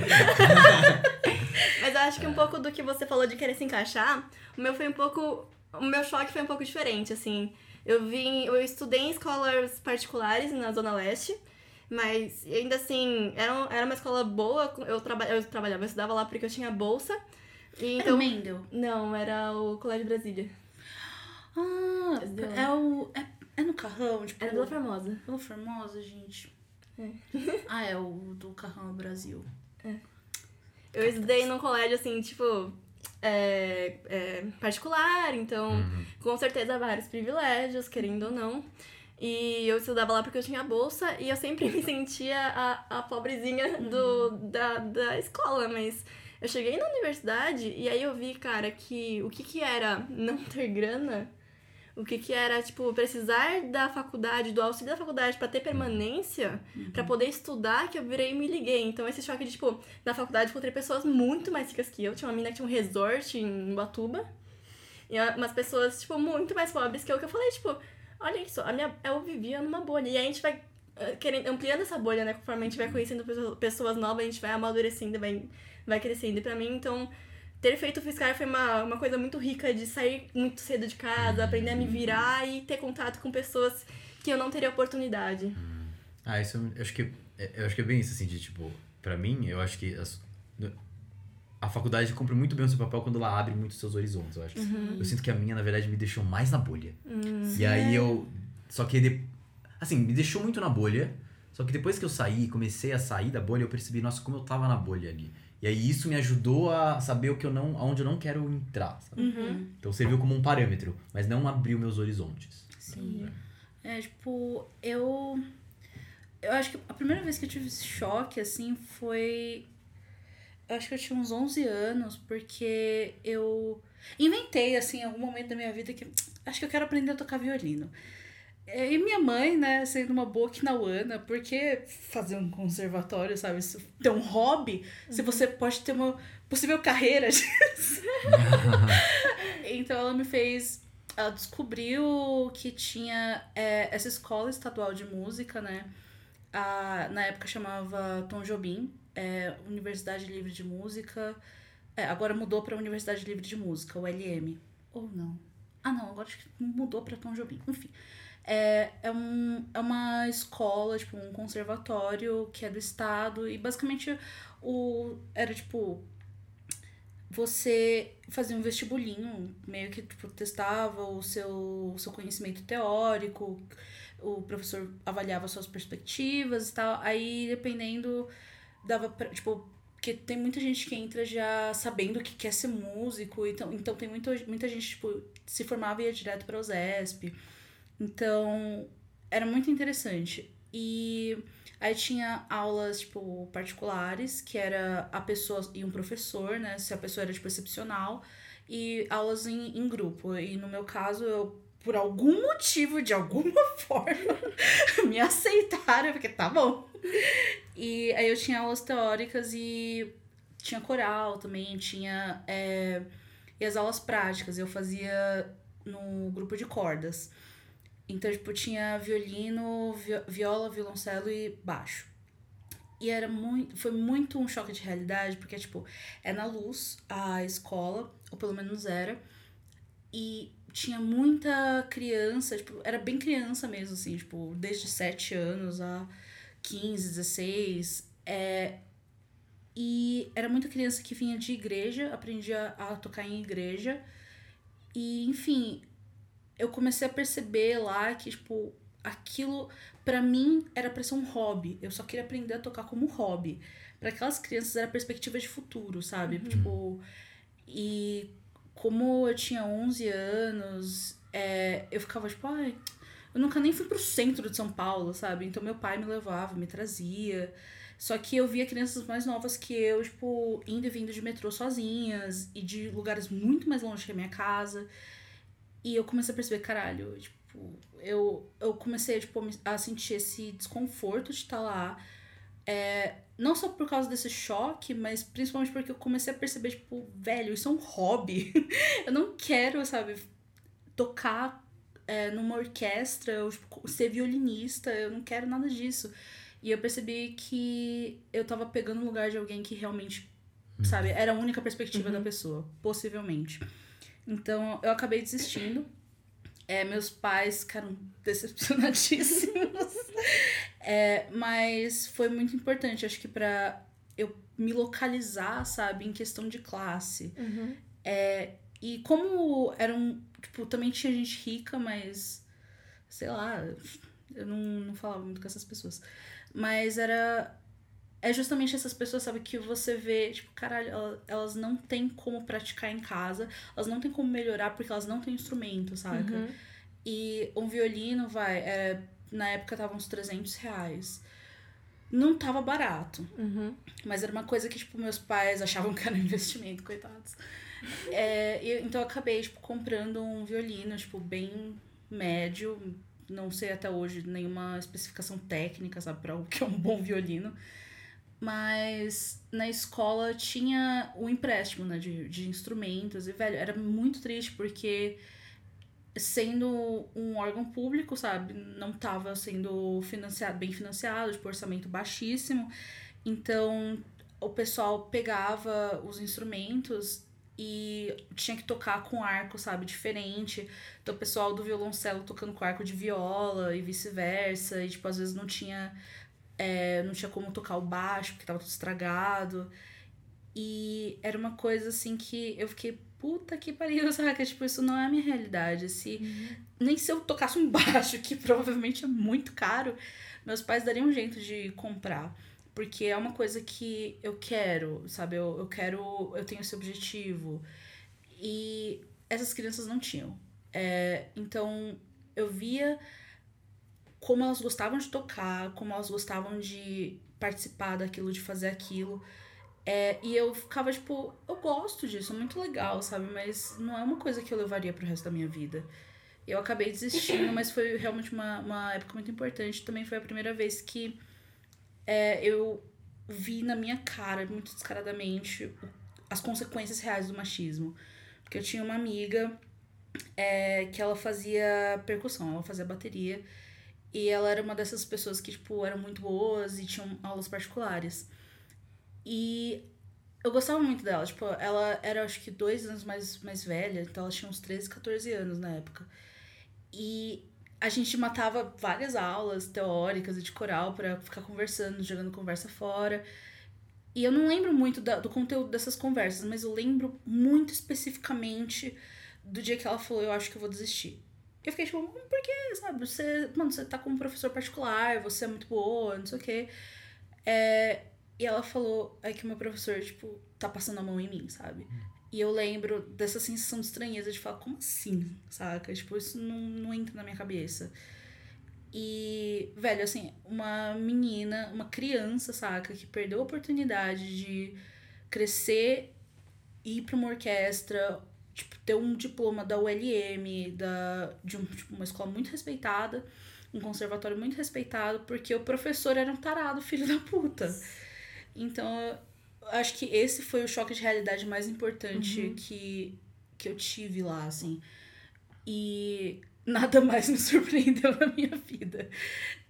Mas eu acho que um pouco do que você falou de querer se encaixar, o meu foi um pouco. O meu choque foi um pouco diferente, assim. Eu vim. Eu estudei em escolas particulares na Zona Leste, mas ainda assim, era, um- era uma escola boa. Eu, traba, eu trabalhava, eu estudava lá porque eu tinha bolsa. E Era então. o Mendel. Não, era o Colégio Brasília. Ah, Entendeu? é o. É, é no carrão, tipo. Era Vila Formosa. Vila Formosa, gente. É. Ah, é o do carrão Brasil. Eu estudei num colégio, assim, tipo, é, é, particular, então, Uhum. com certeza, vários privilégios, querendo ou não. E eu estudava lá porque eu tinha bolsa e eu sempre me sentia a, a pobrezinha do, da, da escola, mas eu cheguei na universidade e aí eu vi, cara, que o que que era não ter grana, o que que era, tipo, precisar da faculdade, do auxílio da faculdade pra ter permanência, pra poder estudar, que eu virei e me liguei. Então, esse choque de, tipo, na faculdade encontrei pessoas muito mais ricas que eu. Tinha uma menina que tinha um resort em Ubatuba. E umas pessoas, tipo, muito mais pobres que eu, que eu falei, tipo, olha isso, a minha, eu vivia numa bolha. E a gente vai eh, querendo, ampliando essa bolha, né? Conforme a gente vai conhecendo pessoas- novas, a gente vai amadurecendo, vai, vai crescendo. E pra mim, então, ter feito fiscal foi uma, uma coisa muito rica de sair muito cedo de casa, aprender a me virar e ter contato com pessoas que eu não teria oportunidade. Ah, isso eu acho que. Eu acho que é bem isso, assim, de tipo, pra mim, eu acho que as- a faculdade cumpre muito bem o seu papel quando ela abre muito seus horizontes, eu acho. Uhum. Eu sinto que a minha, na verdade, me deixou mais na bolha. Hum. E aí eu. Só que. De... Assim, me deixou muito na bolha. Só que depois que eu saí, comecei a sair da bolha, eu percebi, nossa, como eu tava na bolha ali. E aí isso me ajudou a saber o que eu não, aonde eu não quero entrar, sabe? Uhum. Então serviu como um parâmetro, mas não abriu meus horizontes. Sim. É, tipo, eu. Eu acho que a primeira vez que eu tive esse choque, assim, foi. Eu acho que eu tinha uns 11 anos, porque eu. inventei, assim, em algum momento da minha vida que acho que eu quero aprender a tocar violino. É, E minha mãe, né, sendo uma boa quinauana, porque fazer um conservatório, sabe, ter um hobby, se você pode ter uma possível carreira disso. então ela me fez. Ela descobriu que tinha é, essa escola estadual de música, né? A, na época chamava Tom Jobim, é, Universidade Livre de Música. É, agora mudou para Universidade Livre de Música, o LM. Ou não? Ah, não, agora acho que mudou para Tom Jobim. Enfim. É, é, um, é uma escola, tipo, um conservatório que é do estado. E basicamente o, era tipo. Você fazia um vestibulinho, meio que tipo, testava o seu, o seu conhecimento teórico, o professor avaliava suas perspectivas e tal. Aí, dependendo, dava pra, tipo, porque tem muita gente que entra já sabendo que quer ser músico, então, então tem muito, muita gente, tipo, se formava e ia direto para o ZESP. Então, era muito interessante. E aí tinha aulas, tipo, particulares, que era a pessoa e um professor, né? Se a pessoa era, tipo, excepcional. E aulas em, em grupo. E no meu caso, eu, por algum motivo, de alguma forma, me aceitaram, porque tá bom. E aí eu tinha aulas teóricas e tinha coral também, tinha. é, e as aulas práticas, eu fazia no grupo de cordas. Então, tipo, tinha violino, vi- viola, violoncelo e baixo. E era muito. Foi muito um choque de realidade, porque, tipo, é na luz a escola, ou pelo menos era. E tinha muita criança, tipo, era bem criança mesmo, assim, tipo, desde 7 anos a 15, 16. É, e era muita criança que vinha de igreja, aprendia a tocar em igreja. E, enfim, eu comecei a perceber lá que, tipo, aquilo pra mim era pra ser um hobby. Eu só queria aprender a tocar como hobby. Pra aquelas crianças era perspectiva de futuro, sabe? Tipo, e como eu tinha 11 anos, é, eu ficava tipo, ai, eu nunca nem fui pro centro de São Paulo, sabe? Então meu pai me levava, me trazia. Só que eu via crianças mais novas que eu, tipo, indo e vindo de metrô sozinhas e de lugares muito mais longe que a minha casa. E eu comecei a perceber, caralho, tipo, eu, eu comecei tipo, a sentir esse desconforto de estar lá. É, não só por causa desse choque, mas principalmente porque eu comecei a perceber, tipo, velho, isso é um hobby. eu não quero, sabe, tocar é, numa orquestra, ou, tipo, ser violinista, eu não quero nada disso. E eu percebi que eu tava pegando o lugar de alguém que realmente, sabe, era a única perspectiva da pessoa, possivelmente. Então eu acabei desistindo. É, meus pais ficaram decepcionadíssimos. É, mas foi muito importante, acho que pra eu me localizar, sabe, em questão de classe. Uhum. É, e como era um. Tipo, também tinha gente rica, mas. Sei lá. Eu não, não falava muito com essas pessoas. Mas era. É justamente essas pessoas, sabe, que você vê, tipo, caralho, ela- elas não têm como praticar em casa, elas não têm como melhorar porque elas não têm instrumento, saca? Uhum. E um violino, vai, era, na época tava uns 300 reais. Não tava barato. Uhum. Mas era uma coisa que, tipo, meus pais achavam que era um investimento, coitados. É, e- então eu acabei, tipo, comprando um violino, tipo, bem médio. Não sei até hoje nenhuma especificação técnica, sabe, pra o que é um bom violino. Mas na escola tinha o empréstimo, né, de, de instrumentos. E, velho, era muito triste porque sendo um órgão público, sabe, não tava sendo financiado, bem financiado, tipo, orçamento baixíssimo. Então, o pessoal pegava os instrumentos e tinha que tocar com arco, sabe, diferente. Então, o pessoal do violoncelo tocando com arco de viola e vice-versa. E, tipo, às vezes não tinha, é, não tinha como tocar o baixo, porque tava tudo estragado. E era uma coisa, assim, que eu fiquei, puta que pariu, saca? Tipo, isso não é a minha realidade. Se, Nem se eu tocasse um baixo, que provavelmente é muito caro, meus pais dariam um jeito de comprar. Porque é uma coisa que eu quero, sabe? Eu, eu quero. Eu tenho esse objetivo. E essas crianças não tinham. É, então eu via como elas gostavam de tocar, como elas gostavam de participar daquilo, de fazer aquilo. É, e eu ficava, tipo, eu gosto disso, é muito legal, sabe? Mas não é uma coisa que eu levaria pro resto da minha vida. Eu acabei desistindo, mas foi realmente uma, uma época muito importante. Também foi a primeira vez que é, eu vi na minha cara, muito descaradamente, as consequências reais do machismo. Porque eu tinha uma amiga é, que ela fazia percussão, ela fazia bateria. E ela era uma dessas pessoas que, tipo, eram muito boas e tinham aulas particulares. E eu gostava muito dela. Tipo, ela era, acho que, dois anos mais, mais velha. Então, ela tinha uns 13, 14 anos na época. E a gente matava várias aulas teóricas e de coral para ficar conversando, jogando conversa fora. E eu não lembro muito da, do conteúdo dessas conversas, mas eu lembro muito especificamente do dia que ela falou: Eu acho que eu vou desistir. Eu fiquei tipo, por quê? Sabe? Você, mano, você tá com um professor particular, você é muito boa, não sei o quê. É, e ela falou: É que o meu professor, tipo, tá passando a mão em mim, sabe? E eu lembro dessa sensação de estranheza de falar, como assim? Saca? Tipo, isso não, não entra na minha cabeça. E, velho, assim, uma menina, uma criança, saca, que perdeu a oportunidade de crescer, ir pra uma orquestra, tipo, ter um diploma da ULM, da, de um, tipo, uma escola muito respeitada, um conservatório muito respeitado, porque o professor era um tarado, filho da puta. Então, acho que esse foi o choque de realidade mais importante uhum. que, que eu tive lá, assim. E nada mais me surpreendeu na minha vida.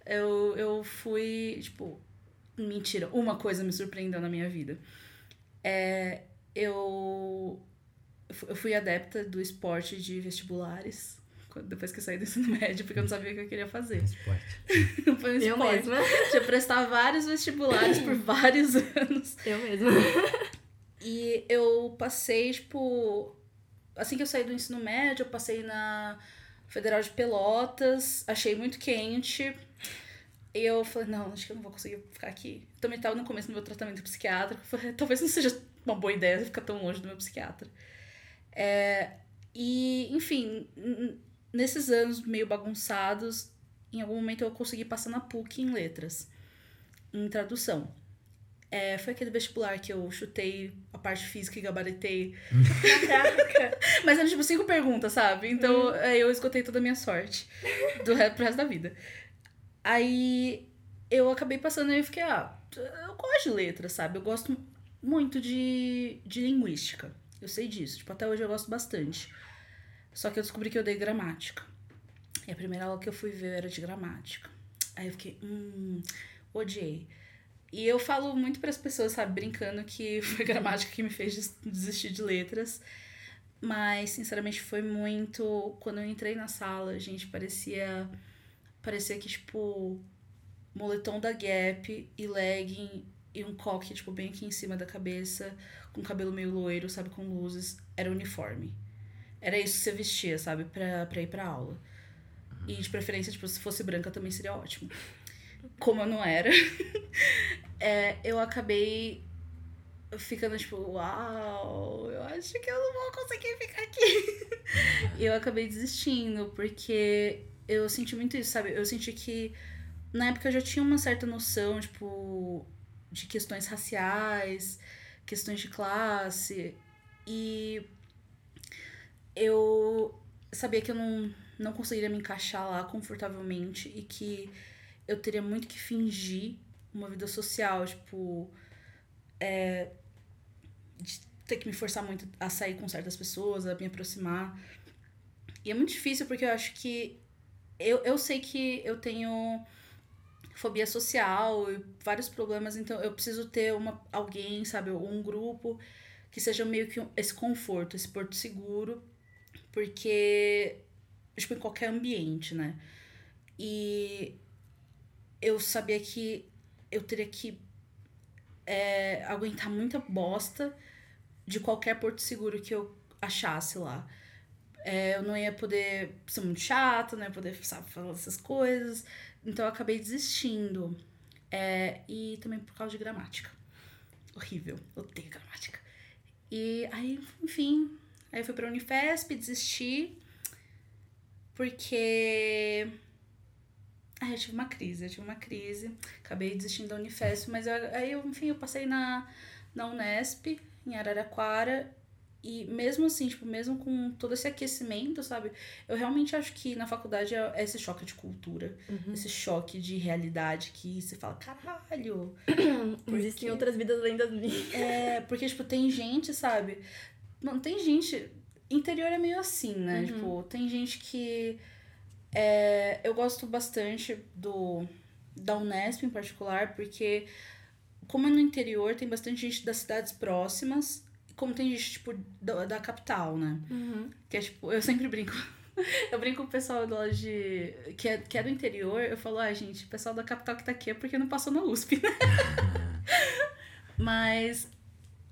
Eu, eu fui, tipo, mentira, uma coisa me surpreendeu na minha vida. É, eu, eu fui adepta do esporte de vestibulares depois que eu saí do ensino médio, porque eu não sabia o que eu queria fazer. Esporte. Foi um eu esporte. mesma. Tinha prestar vários vestibulares por vários anos. Eu mesma. E eu passei, tipo. Assim que eu saí do ensino médio, eu passei na Federal de Pelotas, achei muito quente. E eu falei, não, acho que eu não vou conseguir ficar aqui. Também estava no começo do meu tratamento psiquiátrico. Falei, talvez não seja uma boa ideia ficar tão longe do meu psiquiatra. É, e, enfim, nesses anos meio bagunçados, em algum momento eu consegui passar na PUC em letras, em tradução. É, foi aquele vestibular que eu chutei a parte física e gabaritei. Caraca! Mas eram tipo cinco perguntas, sabe? Então hum. eu esgotei toda a minha sorte do resto, pro resto da vida. Aí eu acabei passando e fiquei, ah, eu gosto de letras, sabe? Eu gosto muito de, de linguística. Eu sei disso. Tipo, até hoje eu gosto bastante. Só que eu descobri que eu dei gramática. E a primeira aula que eu fui ver era de gramática. Aí eu fiquei, hum, odiei. E eu falo muito para as pessoas, sabe, brincando que foi gramática que me fez desistir de letras. Mas, sinceramente, foi muito. Quando eu entrei na sala, gente, parecia. Parecia que, tipo, moletom da Gap e legging e um coque, tipo, bem aqui em cima da cabeça, com cabelo meio loiro, sabe, com luzes, era uniforme. Era isso que você vestia, sabe? Pra, pra ir pra aula. E de preferência, tipo, se fosse branca também seria ótimo. Como eu não era, é, eu acabei ficando tipo, uau, eu acho que eu não vou conseguir ficar aqui. e eu acabei desistindo, porque eu senti muito isso, sabe? Eu senti que na época eu já tinha uma certa noção, tipo, de questões raciais, questões de classe. E eu sabia que eu não, não conseguiria me encaixar lá confortavelmente e que eu teria muito que fingir uma vida social, tipo, é, de ter que me forçar muito a sair com certas pessoas, a me aproximar. E é muito difícil porque eu acho que eu, eu sei que eu tenho fobia social e vários problemas, então eu preciso ter uma alguém, sabe, um grupo que seja meio que esse conforto, esse porto seguro porque, tipo, em qualquer ambiente, né? E eu sabia que eu teria que é, aguentar muita bosta de qualquer porto seguro que eu achasse lá. É, eu não ia poder ser muito chata, não ia poder sabe, falar essas coisas. Então eu acabei desistindo. É, e também por causa de gramática. Horrível. Odeio gramática. E aí, enfim, Aí eu fui pra Unifesp, desisti. Porque. Aí eu tive uma crise, eu tive uma crise. Acabei desistindo da Unifesp, mas eu, aí, eu, enfim, eu passei na, na Unesp, em Araraquara. E mesmo assim, tipo, mesmo com todo esse aquecimento, sabe? Eu realmente acho que na faculdade é é esse choque de cultura, Uhum. esse choque de realidade que você fala, caralho. Existem outras vidas além das minhas. É, porque, tipo, tem gente, sabe? Mano, tem gente. Interior é meio assim, né? Uhum. Tipo, tem gente que. É, eu gosto bastante do da Unesp em particular, porque como é no interior, tem bastante gente das cidades próximas, como tem gente, tipo, da, da capital, né? Uhum. Que é tipo, eu sempre brinco. Eu brinco com o pessoal do lado de. Que é, que é do interior, eu falo, ah, gente, o pessoal da capital que tá aqui é porque não passou na USP, né? Mas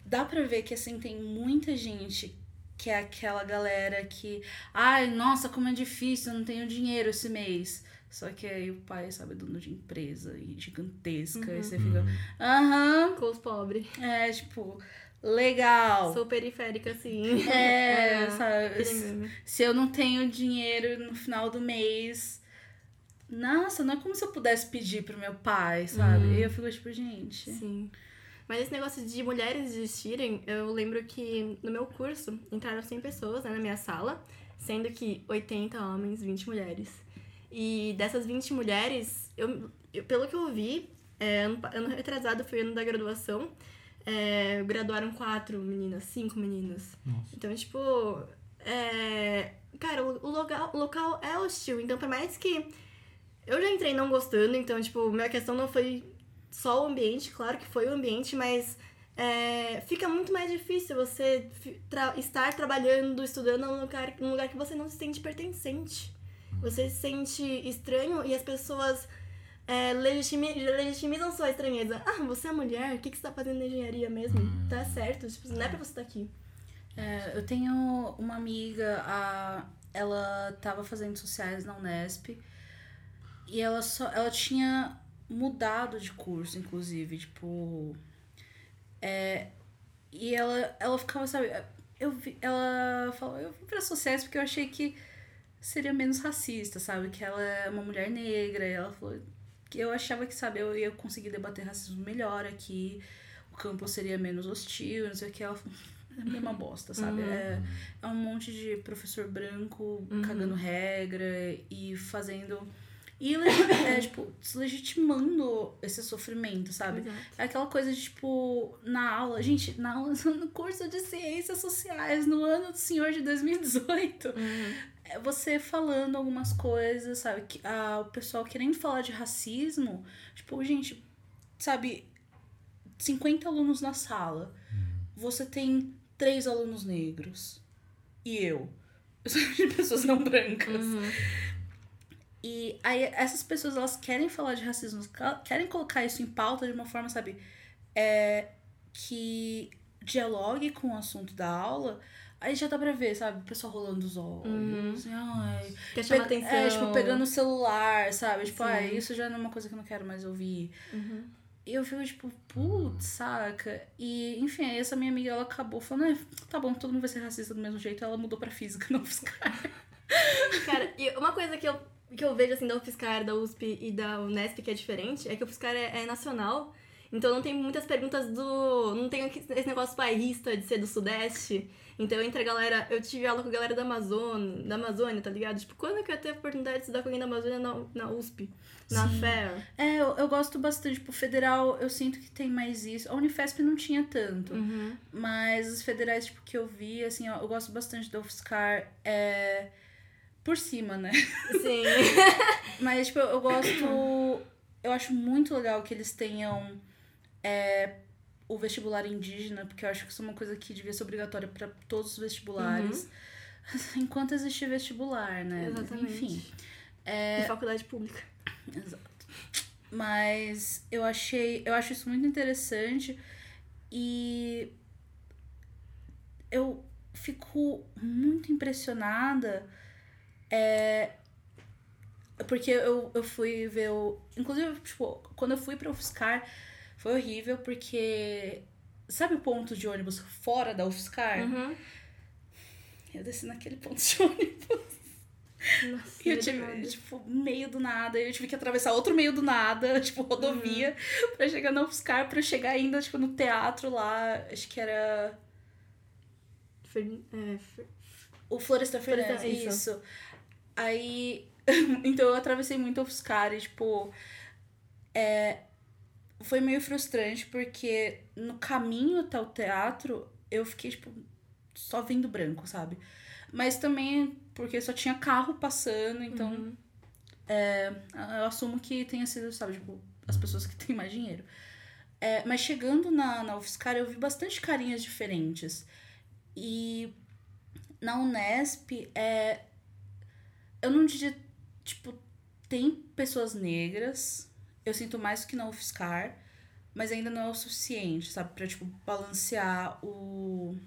dá pra ver que assim, tem muita gente que é aquela galera que. Ai, nossa, como é difícil, eu não tenho dinheiro esse mês. Só que aí o pai, sabe, é dono de empresa e gigantesca. E você fica. Aham, Com os pobres. é tipo, legal. Sou periférica, sim. É, É, sabe? aquele meme. Se eu não tenho dinheiro no final do mês. Nossa, não é como se eu pudesse pedir pro meu pai, sabe? Uhum. E eu fico tipo, gente. Sim. Mas esse negócio de mulheres desistirem, eu lembro que no meu curso entraram 100 pessoas né, na minha sala, sendo que 80 homens, 20 mulheres. E dessas 20 mulheres, eu, eu- pelo que eu vi, é, ano, ano retrasado foi o ano da graduação, é, graduaram quatro meninas, cinco meninas. Nossa. Então, tipo, é, cara, o, o local, o local é hostil. Então, por mais que eu já entrei não gostando, então, tipo, minha questão não foi só o ambiente, claro que foi o ambiente, mas é, fica muito mais difícil você tra- estar trabalhando, estudando num lugar, num lugar que você não se sente pertencente. Você se sente estranho e as pessoas é, legitimi- legitimizam sua estranheza. Ah, você é mulher? O que, que você tá fazendo na engenharia mesmo? Tá certo, tipo, não é pra você estar aqui. É, eu tenho uma amiga, a, ela tava fazendo sociais na Unesp e ela só ela tinha mudado de curso, inclusive, tipo. É, e ela, ela ficava, sabe, eu vi, ela falou, eu vim pra sociais porque eu achei que seria menos racista, sabe? Que ela é uma mulher negra, e ela falou que eu achava que, sabe, eu ia conseguir debater racismo melhor aqui, o campo seria menos hostil, não sei o que. Ela falou, é a mesma bosta, sabe? Uhum. É, é um monte de professor branco cagando regra e fazendo. E é, tipo, deslegitimando esse sofrimento, sabe? Exato. É aquela coisa de, tipo, na aula, gente, na aula, no curso de ciências sociais, no ano do senhor de 2018, Uhum. é você falando algumas coisas, sabe? Que, ah, o pessoal querendo falar de racismo, tipo, gente, sabe, 50 alunos na sala, você tem três alunos negros e eu. Eu sou de pessoas não brancas. Uhum. E aí essas pessoas, elas querem falar de racismo, querem colocar isso em pauta de uma forma, sabe, é, que dialogue com o assunto da aula. Aí já dá pra ver, sabe, o pessoal rolando os olhos, Uhum. assim, ai... Quer chamar Pe- atenção. É, tipo, pegando o celular, sabe? Tipo, Sim. ah, isso já não é uma coisa que eu não quero mais ouvir. Uhum. E eu fico, tipo, putz, saca? E, enfim, aí essa minha amiga, ela acabou falando, é, tá bom, todo mundo vai ser racista do mesmo jeito. Ela mudou pra física, não fiscal. Cara, e uma coisa que eu, que eu vejo assim da UFSCar, da USP e da Unesp que é diferente é que o UFSCar é, é nacional. Então não tem muitas perguntas do. Não tem esse negócio bairrista de ser do Sudeste. Então entre a galera. Eu tive aula com a galera da Amazônia, da Amazônia, tá ligado? Tipo, quando que eu ia ter a oportunidade de estudar com alguém da Amazônia na, na USP? Na FEA? É, eu, eu gosto bastante. Tipo, federal, eu sinto que tem mais isso. A Unifesp não tinha tanto. Uhum. Mas os federais, tipo, que eu vi, assim, ó, eu gosto bastante da UFSCar. É... Por cima, né? Sim. Mas, tipo, eu gosto. Eu acho muito legal que eles tenham é, o vestibular indígena, porque eu acho que isso é uma coisa que devia ser obrigatória para todos os vestibulares. Enquanto existir vestibular, né? Exatamente. Enfim. E faculdade pública. Exato. Mas eu achei. Eu acho isso muito interessante. E eu fico muito impressionada. É, porque eu, eu fui ver o. Inclusive, tipo, quando eu fui pra UFSCar, foi horrível, porque. Sabe o ponto de ônibus fora da UFSCar? Uhum. Eu desci naquele ponto de ônibus. Nossa, E eu tive, tipo, meio do nada. Eu tive que atravessar outro meio do nada, tipo, rodovia, Uhum. pra chegar na UFSCar, pra chegar ainda, tipo, no teatro lá. Acho que era Fer- é, fer- o Floresta Floresta- Fernandes. isso. Isso. Aí. então eu atravessei muito a UFSCar e, tipo. É, foi meio frustrante porque no caminho até o teatro eu fiquei, tipo, só vendo branco, sabe? Mas também porque só tinha carro passando, então. Uhum. Eu assumo que tenha sido, sabe, tipo, as pessoas que têm mais dinheiro. É, mas chegando na, na UFSCar, eu vi bastante carinhas diferentes. E na Unesp, é, eu não diria, tipo, tem pessoas negras, eu sinto mais que na UFSCar, mas ainda não é o suficiente, sabe, pra, tipo, balancear o,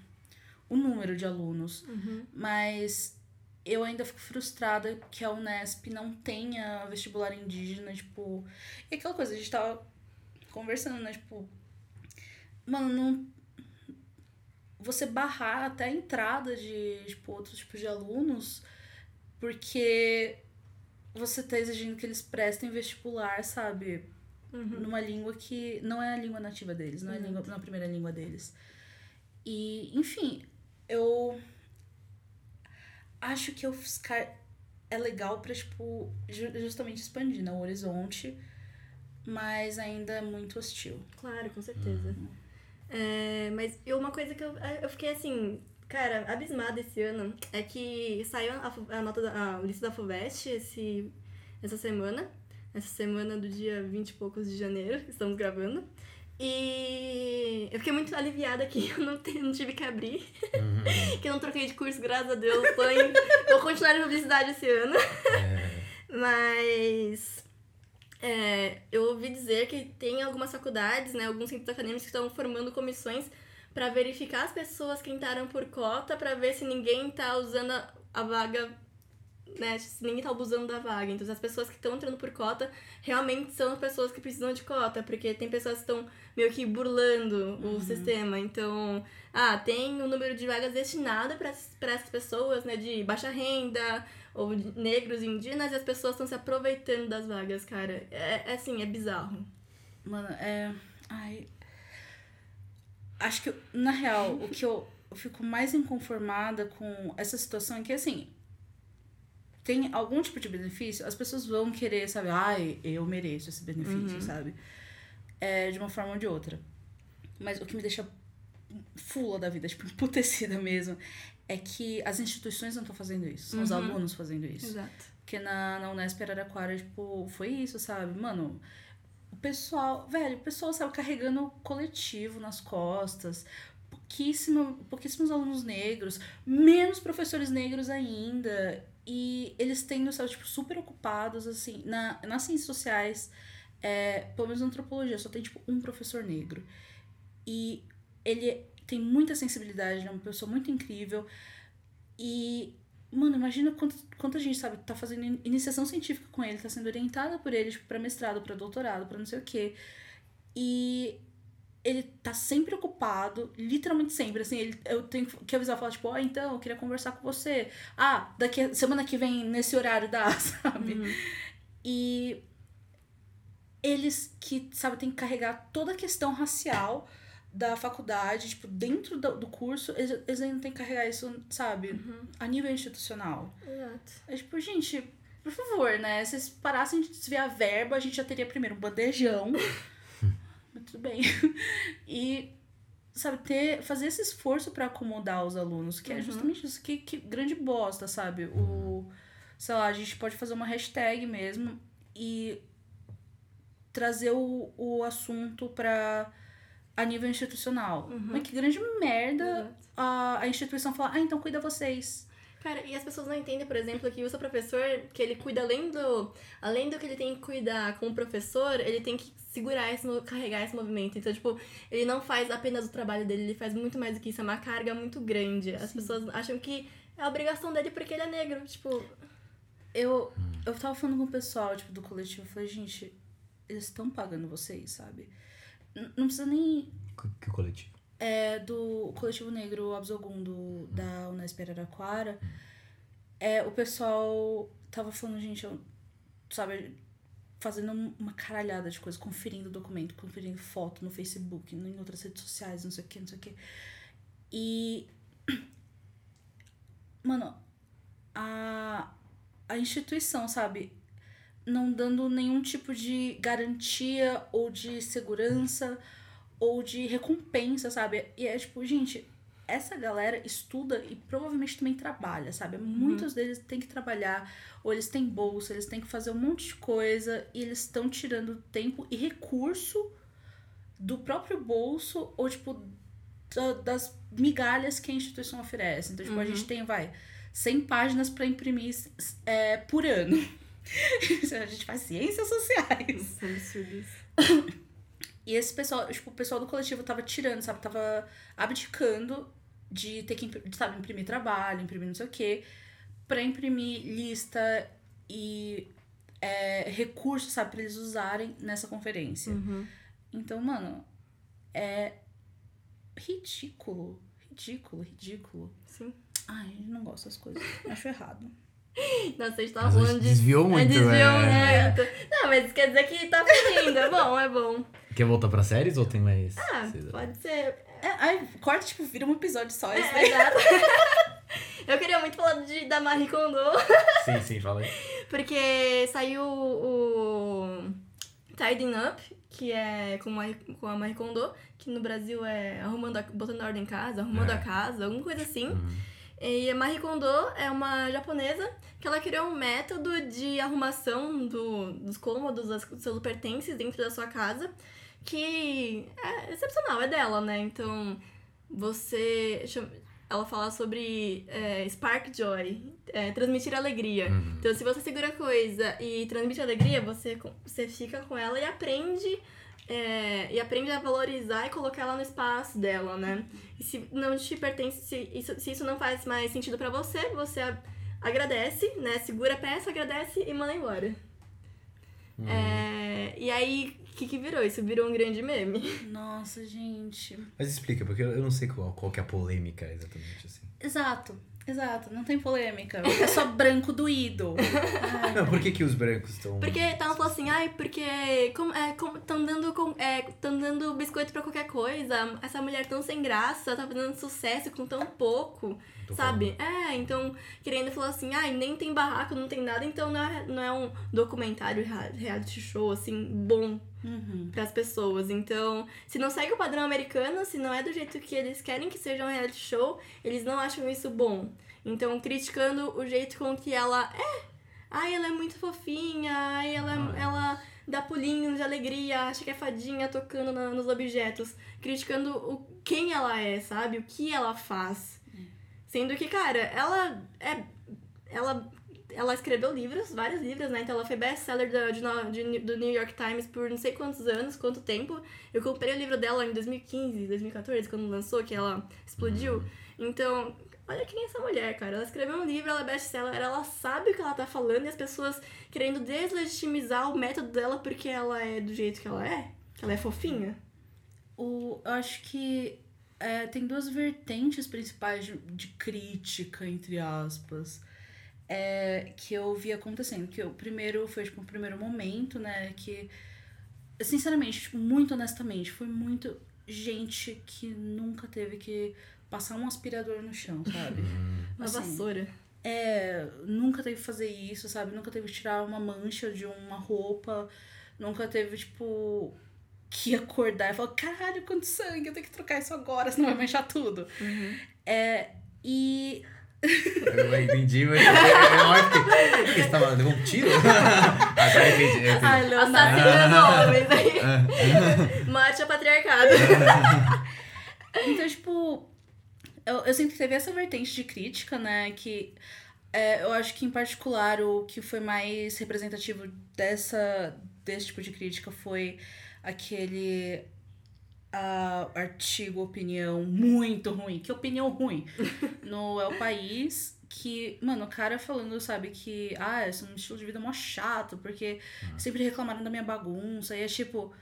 o número de alunos. Uhum. Mas eu ainda fico frustrada que a Unesp não tenha vestibular indígena, tipo. E aquela coisa, a gente tava conversando, né? Tipo. Mano, não. Você barrar até a entrada de, tipo, outros tipos de alunos, porque você tá exigindo que eles prestem vestibular, sabe? Uhum. numa língua que não é a língua nativa deles, não é a, língua, não é a primeira língua deles. E, enfim, eu acho que a UFSCar é legal pra, tipo, ju- justamente expandir né, o horizonte, mas ainda é muito hostil. Claro, com certeza. É, mas uma coisa que eu, eu fiquei assim, cara, abismada esse ano é que saiu a, a nota da, a lista da FUVEST esse, essa semana. Essa semana do dia 20 e poucos de janeiro, estamos gravando. E eu fiquei muito aliviada que eu não, te- não tive que abrir, que eu não troquei de curso, graças a Deus. Tô em- vou continuar em publicidade esse ano. Mas é, eu ouvi dizer que tem algumas faculdades, né, alguns centros acadêmicos que estão formando comissões para verificar as pessoas que entraram por cota para ver se ninguém tá usando a, a vaga, né, se ninguém tá abusando da vaga. Então, as pessoas que estão entrando por cota realmente são as pessoas que precisam de cota, porque tem pessoas que estão meio que burlando o sistema. Então, ah, tem um número de vagas destinado para essas pessoas, né, de baixa renda ou negros indígenas, e as pessoas estão se aproveitando das vagas, cara. É, é assim, é bizarro. Mano, é. Ai. Acho que, na real, o que eu, eu fico mais inconformada com essa situação é que, assim. Tem algum tipo de benefício, as pessoas vão querer, sabe? Ai, eu mereço esse benefício, sabe? É, de uma forma ou de outra. Mas o que me deixa fula da vida, tipo, emputecida mesmo, é que as instituições não estão fazendo isso. São os Uhum. alunos fazendo isso. Exato. Porque na, na Unesp Araraquara, tipo, foi isso, sabe? Mano, o pessoal, velho, o pessoal, sabe, carregando o coletivo nas costas. Pouquíssimo, pouquíssimos alunos negros, menos professores negros ainda. E eles tendo, sabe, tipo, super ocupados, assim, na, nas ciências sociais, é, pelo menos na antropologia, só tem, tipo, um professor negro. E ele tem muita sensibilidade, é uma pessoa muito incrível. E Mano, imagina quanta, quanta gente, sabe, tá fazendo in- iniciação científica com ele, tá sendo orientada por ele, tipo, pra mestrado, pra doutorado, pra não sei o quê. E ele tá sempre ocupado, literalmente sempre, assim, ele, eu tenho que avisar, falar, tipo, ó, então, eu queria conversar com você. Ah, daqui, semana que vem, nesse horário dá, sabe? Uhum. E eles que, sabe, tem que carregar toda a questão racial da faculdade, tipo, dentro do, curso, eles, eles ainda têm que carregar isso, sabe, Uhum. a nível institucional. Exato. É tipo, gente, por favor, né? Se vocês parassem de desviar a verba, a gente já teria primeiro um bandejão. Mas tudo bem. E, sabe, ter, fazer esse esforço pra acomodar os alunos, que é Uhum. justamente isso. Que, que grande bosta, sabe? O. Sei lá, a gente pode fazer uma hashtag mesmo e trazer o, o assunto pra. A nível institucional. Uhum. Mas que grande merda a, a instituição falar, ah, então cuida vocês. Cara, e as pessoas não entendem, por exemplo, que o seu professor, que ele cuida além do. Além do que ele tem que cuidar como professor, ele tem que segurar esse, carregar esse movimento. Então, tipo, ele não faz apenas o trabalho dele, ele faz muito mais do que isso. É uma carga muito grande. As Sim. pessoas acham que é a obrigação dele porque ele é negro. Tipo, Eu, eu tava falando com o pessoal, tipo, do coletivo, eu falei, gente, eles estão pagando vocês, sabe? Não precisa nem. Que, coletivo? É do coletivo negro Absolgundo da Unesp Araraquara. é, o pessoal tava falando, gente, eu, sabe, fazendo uma caralhada de coisa, conferindo documento, conferindo foto no Facebook, em outras redes sociais, não sei o que, não sei o que. E. Mano, a, a instituição, sabe? Não dando nenhum tipo de garantia ou de segurança ou de recompensa, sabe? E é tipo, gente, essa galera estuda e provavelmente também trabalha, sabe? Muitos deles têm que trabalhar, ou eles têm bolsa, eles têm que fazer um monte de coisa e eles estão tirando tempo e recurso do próprio bolso ou, tipo, da- das migalhas que a instituição oferece. Então, tipo, a gente tem, vai, 100 páginas para imprimir é, por ano. a gente faz ciências sociais. E esse pessoal, tipo, o pessoal do coletivo tava tirando, sabe? Tava abdicando de ter que, sabe, imprimir trabalho, imprimir não sei o quê, pra imprimir lista e é, recursos, sabe, pra eles usarem nessa conferência. Uhum. Então, mano, é ridículo. Ridículo, ridículo. Sim. Ai, não gosto dessas coisas. Acho errado. Nossa, a gente tava Mas a gente falando de. desviou muito, Desviou é. muito. Não, mas quer dizer que tá fluindo. É bom, é bom. Quer voltar pra séries ou tem mais? Ah, Cida? pode ser. É, ai, corta, tipo, vira um episódio só. É, isso daí. exato. Eu queria muito falar de, da Marie Kondo, Sim, sim, fala aí. porque saiu o Tidying Up, que é com, Marie- com a Marie Kondo, que no Brasil é arrumando a, botando ordem em casa, arrumando É. a casa, alguma coisa assim. Uhum. E a Marie Kondo é uma japonesa que ela criou um método de arrumação do, dos cômodos, das- dos seus pertences dentro da sua casa, que é excepcional, é dela, né? Então, você... Ela fala sobre é, Spark Joy, é, transmitir alegria. Uhum. Então, se você segura a coisa e transmite alegria, você, você fica com ela e aprende... é, e aprende a valorizar e colocar ela no espaço dela, né? E se não te pertence, se isso, se isso não faz mais sentido pra você, você a- agradece, né? Segura a peça, agradece e manda embora. Uhum. É, e aí, o que, que virou? Isso virou um grande meme. Nossa, gente. Mas explica, porque eu eu não sei qual, qual que é a polêmica exatamente, assim. Exato, exato. Não tem polêmica. É só branco doído. Ai, Não, por que que os brancos estão... Porque estavam falando assim, ai, porque como, é, como, tão dando, com, é, tão dando biscoito pra qualquer coisa, essa mulher tão sem graça, tá fazendo sucesso com tão pouco. Tô Sabe? É, então, querendo falar assim, ai, nem tem barraco, não tem nada, então não é, não é um documentário rea- reality show, assim, bom Uhum. pras pessoas. Então, se não segue o padrão americano, se não é do jeito que eles querem que seja um reality show, eles não acham isso bom. Então, criticando o jeito com que ela é. Ai, ela é muito fofinha, ai, ela, Ah. ela dá pulinhos de alegria, acha que é fadinha tocando na- nos objetos. Criticando o quem ela é, sabe? O que ela faz. Sendo que, cara, ela é. Ela, ela escreveu livros, vários livros, né? Então ela foi best-seller do, de do New York Times por não sei quantos anos, quanto tempo. Eu comprei o livro dela em 2015, 2014, quando lançou, que ela explodiu. Então, olha quem é essa mulher, cara. Ela escreveu um livro, ela é best-seller, ela sabe o que ela tá falando e as pessoas querendo deslegitimizar o método dela porque ela é do jeito que ela é. Que ela é fofinha. O, eu acho que é, tem duas vertentes principais de, de crítica, entre aspas, é, que eu vi acontecendo. Que o primeiro foi, tipo, o primeiro momento, né? Que, sinceramente, tipo, muito honestamente, foi muito gente que nunca teve que passar um aspirador no chão, sabe? Uma Assim, vassoura. É, nunca teve que fazer isso, sabe? Nunca teve que tirar uma mancha de uma roupa. Nunca teve, tipo, que acordar e falar, caralho, quanto sangue, eu tenho que trocar isso agora, senão vai manchar tudo. É, e Eu entendi, mas eu, acho que... Você tava... Levou um tiro? Agora entendi. entendi. Ai, Leonardo. Assassinando homens aí. Mate o patriarcado. Então, tipo, eu, eu sinto que teve essa vertente de crítica, né? Que é, eu acho que, em particular, o que foi mais representativo dessa, desse tipo de crítica foi aquele ah, artigo, opinião muito ruim. Que opinião ruim? No É o País. Que, mano, o cara falando, sabe, que, ah, esse é um estilo de vida mó chato, porque sempre reclamaram da minha bagunça. E é tipo,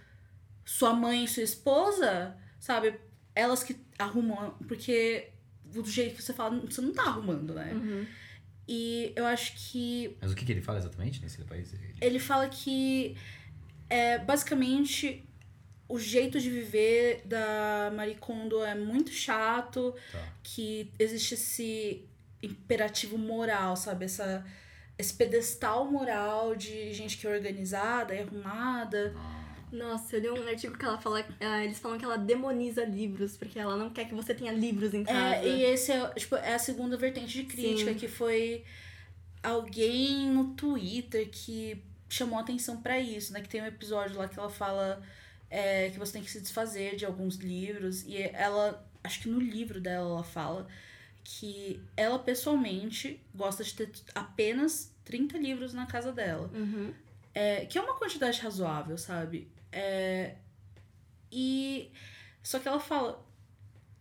sua mãe e sua esposa, sabe, elas que arrumam, porque do jeito que você fala, você não tá arrumando, né? Uhum. E eu acho que Mas o que, que ele fala exatamente nesse país? Ele- ele fala que é, basicamente o jeito de viver da Marie Kondo é muito chato, Tá. que existe esse imperativo moral, sabe? Essa, esse pedestal moral de gente que é organizada e arrumada. Ah, Nossa, eu li um artigo que ela fala. ah, eles falam que ela demoniza livros, porque ela não quer que você tenha livros em casa. É, e esse é, tipo, é a segunda vertente de crítica, Sim. que foi alguém no Twitter que chamou atenção pra isso, né? Que tem um episódio lá que ela fala é, que você tem que se desfazer de alguns livros. E ela, acho que no livro dela ela fala que ela pessoalmente gosta de ter apenas 30 livros na casa dela. Uhum. É, que é uma quantidade razoável, sabe? É, e. Só que ela fala.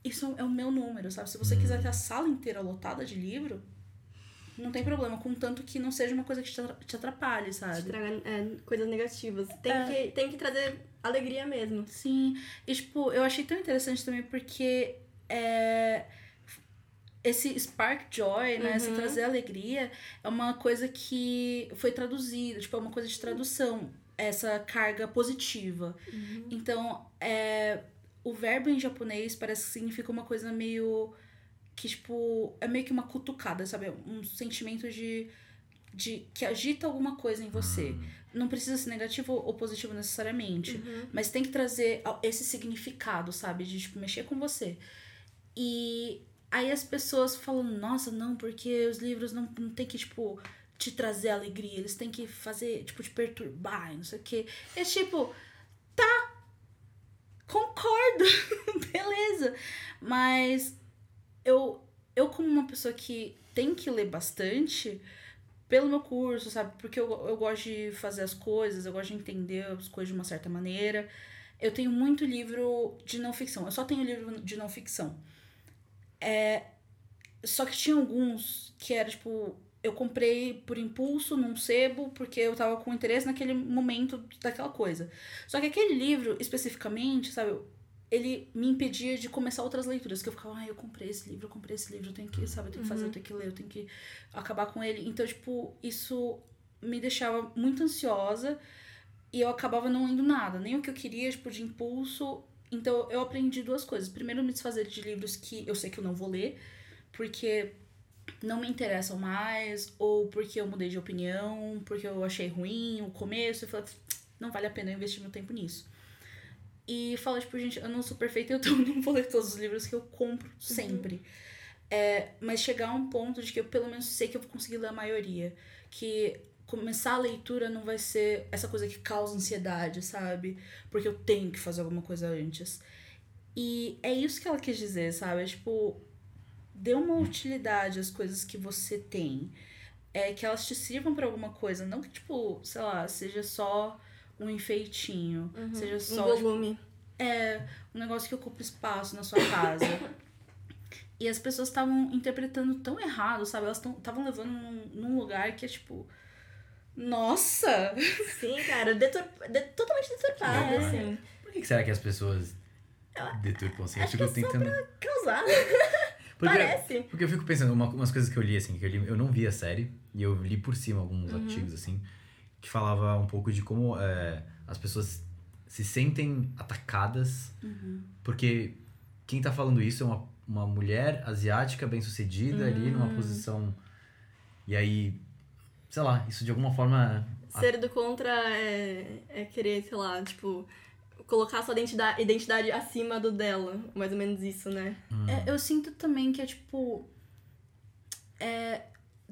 Isso é o meu número, sabe? Se você quiser ter a sala inteira lotada de livro, não tem problema. Contanto que não seja uma coisa que te atra- te atrapalhe, sabe? Estragar é, coisas negativas. Tem, É. que, tem que trazer alegria mesmo. Sim. E, tipo, eu achei tão interessante também porque. É, esse spark joy, né? Esse Uhum. trazer alegria é uma coisa que foi traduzida, tipo, é uma coisa de tradução. Essa carga positiva. Então, é, o verbo em japonês parece que significa uma coisa meio. Que, tipo, é meio que uma cutucada, sabe? Um sentimento de. de que agita alguma coisa em você. hum, Não precisa ser negativo ou positivo necessariamente. Uhum. Mas tem que trazer esse significado, sabe? De, tipo, mexer com você. E aí as pessoas falam, nossa, não, porque os livros não, não tem que, tipo, te trazer alegria. Eles têm que fazer, tipo, te perturbar e não sei o quê. É tipo, tá, concordo, beleza. Mas eu, eu como uma pessoa que tem que ler bastante pelo meu curso, sabe? Porque eu, eu gosto de fazer as coisas, eu gosto de entender as coisas de uma certa maneira. Eu tenho muito livro de não ficção. Eu só tenho livro de não ficção. É, só que tinha alguns que era tipo. Eu comprei por impulso num sebo, porque eu tava com interesse naquele momento daquela coisa. Só que aquele livro, especificamente, sabe, ele me impedia de começar outras leituras. Que eu ficava, ah, eu comprei esse livro, eu comprei esse livro, eu tenho que, sabe, eu tenho que fazer, eu tenho que ler, eu tenho que acabar com ele. Então, tipo, isso me deixava muito ansiosa e eu acabava não lendo nada, nem o que eu queria, tipo, de impulso. Então, eu aprendi duas coisas. Primeiro, me desfazer de livros que eu sei que eu não vou ler, porque não me interessam mais, ou porque eu mudei de opinião, porque eu achei ruim o começo, e falei, não vale a pena eu investir meu tempo nisso. E fala, tipo, gente, eu não sou perfeita, eu não vou ler todos os livros que eu compro sempre. É, mas chegar a um ponto de que eu pelo menos sei que eu vou conseguir ler a maioria. Que começar a leitura não vai ser essa coisa que causa ansiedade, sabe? Porque eu tenho que fazer alguma coisa antes. E é isso que ela quis dizer, sabe? É tipo, dê uma utilidade às coisas que você tem. É que elas te sirvam pra alguma coisa. Não que, tipo, sei lá, seja só um enfeitinho. Seja Um só. tipo, volume. é um negócio que ocupa espaço na sua casa. e as pessoas estavam interpretando tão errado, sabe? Elas estavam levando num, num lugar que é tipo. Nossa! Sim, cara, detur... de- totalmente deturpado, É. assim. Por que será que as pessoas deturpam assim? Eu acho fico que é só tentando. Causar. Porque, Parece. porque eu fico pensando, uma, umas coisas que eu li, assim, que eu, li, eu não vi a série, e eu li por cima alguns Uhum. artigos, assim, que falava um pouco de como é, as pessoas se sentem atacadas, Uhum. porque quem tá falando isso é uma, uma mulher asiática bem-sucedida ali, numa Hum. posição. E aí, sei lá, isso de alguma forma. Ser do contra é, é querer, sei lá, tipo, colocar sua identidade, identidade acima do dela. Mais ou menos isso, né? hum, É, eu sinto também que é tipo. É,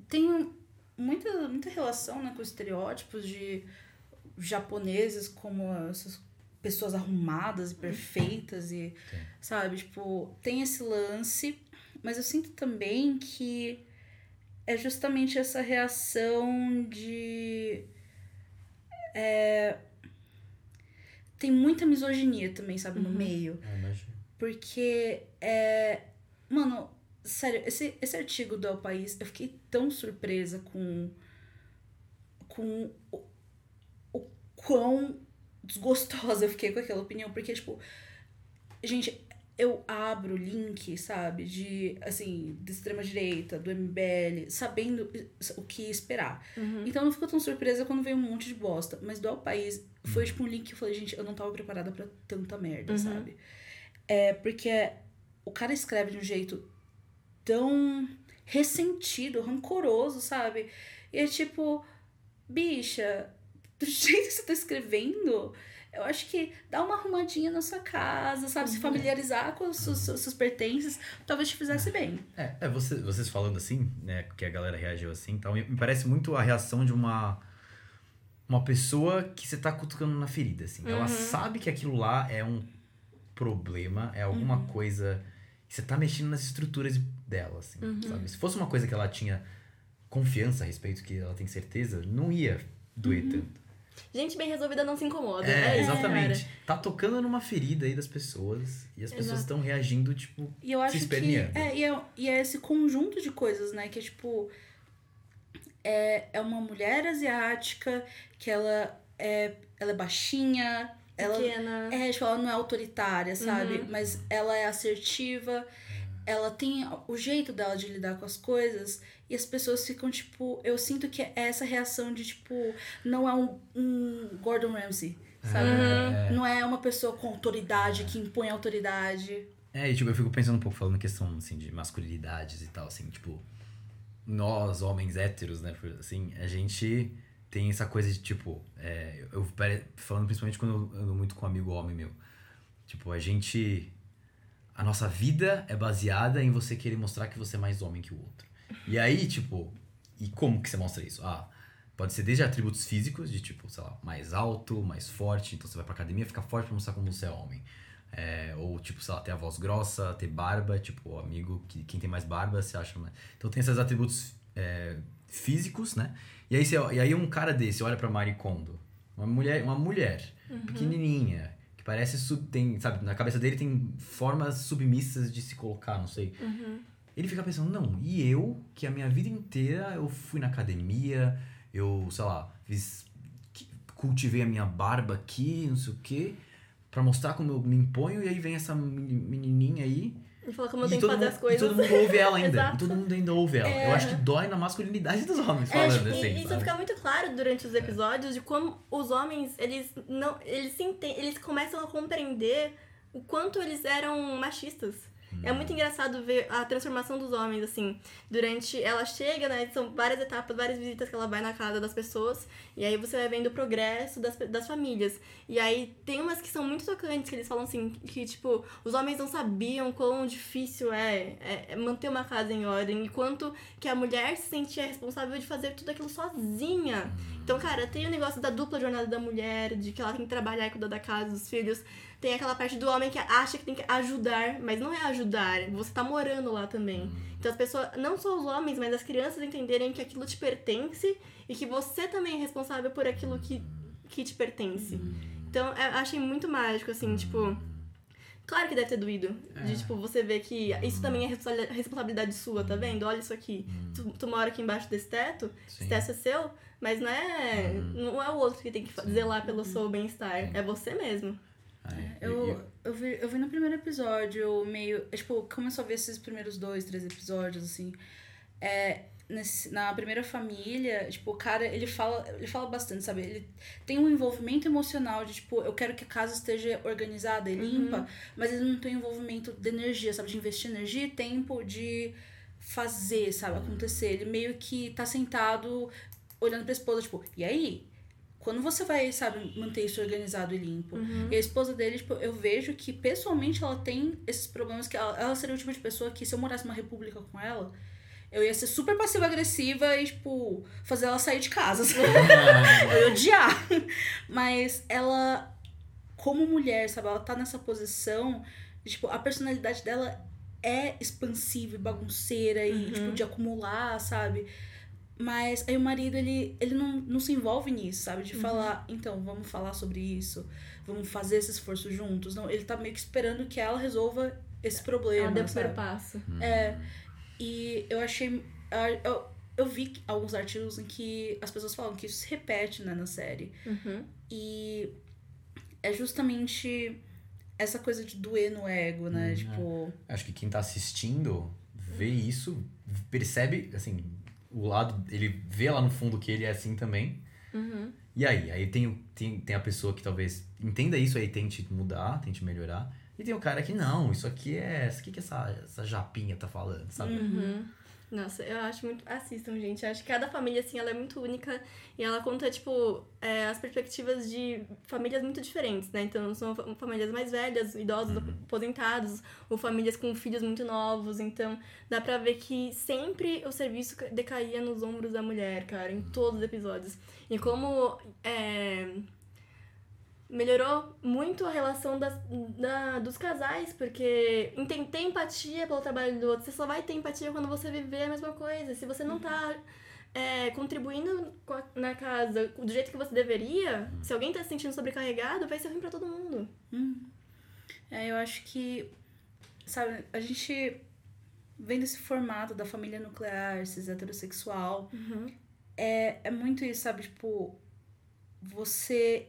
tem um- muita, muita relação né, com estereótipos de japoneses como essas pessoas arrumadas e perfeitas e Tem. sabe tipo tem esse lance mas eu sinto também que é justamente essa reação de é, tem muita misoginia também sabe no Uhum. meio é, porque é. Mano, sério, esse, esse artigo do El País, eu fiquei tão surpresa com. com o, o quão desgostosa eu fiquei com aquela opinião. Porque, tipo. Gente, eu abro link, sabe, de, assim, de extrema-direita, do MBL, sabendo o que esperar. Uhum. Então eu não fico tão surpresa quando vem um monte de bosta. Mas do Ao País foi tipo um link que eu falei, gente, eu não tava preparada pra tanta merda, Uhum. sabe? É porque o cara escreve de um jeito tão ressentido, rancoroso, sabe? E é tipo, bicha, do jeito que você tá escrevendo, eu acho que dá uma arrumadinha na sua casa, sabe? Se familiarizar com os seus, seus, pertences, talvez te fizesse bem. É, é você, vocês falando assim, né, que a galera reagiu assim, então me parece muito a reação de uma uma pessoa que você tá cutucando na ferida, assim. Ela Uhum. sabe que aquilo lá é um problema, é alguma Uhum. coisa você tá mexendo nas estruturas dela, assim, Uhum. sabe? Se fosse uma coisa que ela tinha confiança a respeito, que ela tem certeza, não ia doer tanto. Gente bem resolvida não se incomoda. É, isso, exatamente. cara. Tá tocando numa ferida aí das pessoas e as pessoas estão reagindo, tipo, E eu acho que. esperneando. É e, é, e é esse conjunto de coisas, né? Que é tipo. É, é uma mulher asiática que ela é, ela é baixinha, ela, Pequena. é, tipo, ela não é autoritária, sabe? Uhum. Mas ela é assertiva, ela tem o jeito dela de lidar com as coisas. E as pessoas ficam, tipo. Eu sinto que é essa reação de, tipo, não é um, um Gordon Ramsay, sabe? Uhum. Não é uma pessoa com autoridade, que impõe autoridade. É, e tipo, eu fico pensando um pouco falando questão, assim, de masculinidades e tal, assim, tipo, nós, homens héteros, né, assim, a gente tem essa coisa de, tipo, é, eu falando principalmente quando eu ando muito com um amigo homem meu, tipo, a gente, a nossa vida é baseada em você querer mostrar que você é mais homem que o outro. E aí, tipo, e como que você mostra isso? Ah, pode ser desde atributos físicos, de tipo, sei lá, mais alto, mais forte, então você vai pra academia ficar forte pra mostrar como você é homem. É, ou, tipo, sei lá, ter a voz grossa, ter barba, tipo, o amigo, que, quem tem mais barba, você acha mais. Então tem esses atributos é, físicos, né? E aí, você, e aí um cara desse olha pra Marie Kondo, uma mulher, uma mulher pequenininha, que parece, sub, tem, sabe, na cabeça dele tem formas submissas de se colocar, não sei. Uhum. Ele fica pensando, não, e eu, que a minha vida inteira eu fui na academia, eu, sei lá, fiz, cultivei a minha barba aqui, não sei o quê, pra mostrar como eu me imponho, e aí vem essa meni- menininha aí, E fala como eu tenho que fazer mundo, as coisas. e todo mundo ouve ela ainda, e todo mundo ainda ouve ela. É. Eu acho que dói na masculinidade dos homens, É, falando assim, E isso sabe? fica muito claro durante os episódios de como os homens, eles não. Eles se eles começam a compreender o quanto eles eram machistas. É Hum. muito engraçado ver a transformação dos homens, assim. Durante. Ela chega, né? São várias etapas, várias visitas que ela vai na casa das pessoas. E aí você vai vendo o progresso das, das famílias. E aí tem umas que são muito tocantes, que eles falam assim, que, tipo, os homens não sabiam quão difícil é, é- é manter uma casa em ordem. E quanto que a mulher se sentia responsável de fazer tudo aquilo sozinha. Então, cara, tem o negócio da dupla jornada da mulher, de que ela tem que trabalhar e cuidar da casa, dos filhos. Tem aquela parte do homem que acha que tem que ajudar, mas não é ajudar, você tá morando lá também. Então as pessoas, não só os homens, mas as crianças entenderem que aquilo te pertence e que você também é responsável por aquilo que, que te pertence. Então eu achei muito mágico, assim, tipo. Claro que deve ter doído. De, tipo, você ver que isso também é responsa- responsabilidade sua, tá vendo? Olha isso aqui. Tu, tu mora aqui embaixo desse teto, Sim. esse teto é seu, mas não é, não é o outro que tem que fa- zelar pelo seu bem-estar. Sim. É você mesmo. É, Eu, e- e- eu, vi, eu vi no primeiro episódio, meio. é, Tipo, começou a ver esses primeiros dois, três episódios, assim. É, nesse, na primeira família, tipo, o cara, ele fala, ele fala bastante, sabe? Ele tem um envolvimento emocional de, tipo, eu quero que a casa esteja organizada e limpa, mas ele não tem envolvimento de energia, sabe? De investir energia e tempo de fazer, sabe? Acontecer. Ele meio que tá sentado olhando pra esposa, tipo, e aí? Quando você vai, sabe, manter isso organizado e limpo? E a esposa dele, tipo, eu vejo que pessoalmente ela tem esses problemas que ela, ela seria o tipo de pessoa que se eu morasse numa república com ela, eu ia ser super passiva-agressiva e, tipo, fazer ela sair de casa. eu ia odiar. Mas ela, como mulher, sabe, ela tá nessa posição, de, tipo, a personalidade dela é expansiva e bagunceira e, Uhum. tipo, de acumular, sabe? Mas aí o marido, ele, ele não, não se envolve nisso, sabe? De falar, então, vamos falar sobre isso, vamos fazer esse esforço juntos. Não, ele tá meio que esperando que ela resolva esse problema. Ela deu o primeiro passo. É. E eu achei. Eu, eu vi alguns artigos em que as pessoas falam que isso se repete né, na série. Uhum. E é justamente essa coisa de doer no ego, né? Hum, tipo. Acho que quem tá assistindo vê isso, percebe, assim, o lado. Ele vê lá no fundo que ele é assim também. Uhum. E aí? Aí tem, tem, tem a pessoa que talvez entenda isso aí, tente mudar, tente melhorar. E tem o cara que não, isso aqui é. O que, que essa, essa japinha tá falando, sabe? Uhum. Nossa, eu acho muito. Assistam, gente. Eu acho que cada família, assim, ela é muito única e ela conta, tipo, é, as perspectivas de famílias muito diferentes, né? Então, são fa- famílias mais velhas, idosos, Uhum. aposentados, ou famílias com filhos muito novos. Então, dá pra ver que sempre o serviço ca- decaía nos ombros da mulher, cara, em todos os episódios. E como. É, melhorou muito a relação das, da, dos casais, porque enten- ter empatia pelo trabalho do outro, você só vai ter empatia quando você viver a mesma coisa. Se você não tá é, contribuindo a- na casa do jeito que você deveria, se alguém tá se sentindo sobrecarregado, vai ser ruim pra todo mundo. É, eu acho que, sabe, a gente vendo esse formato da família nuclear, cis heterossexual, é, é muito isso, sabe? Tipo, você.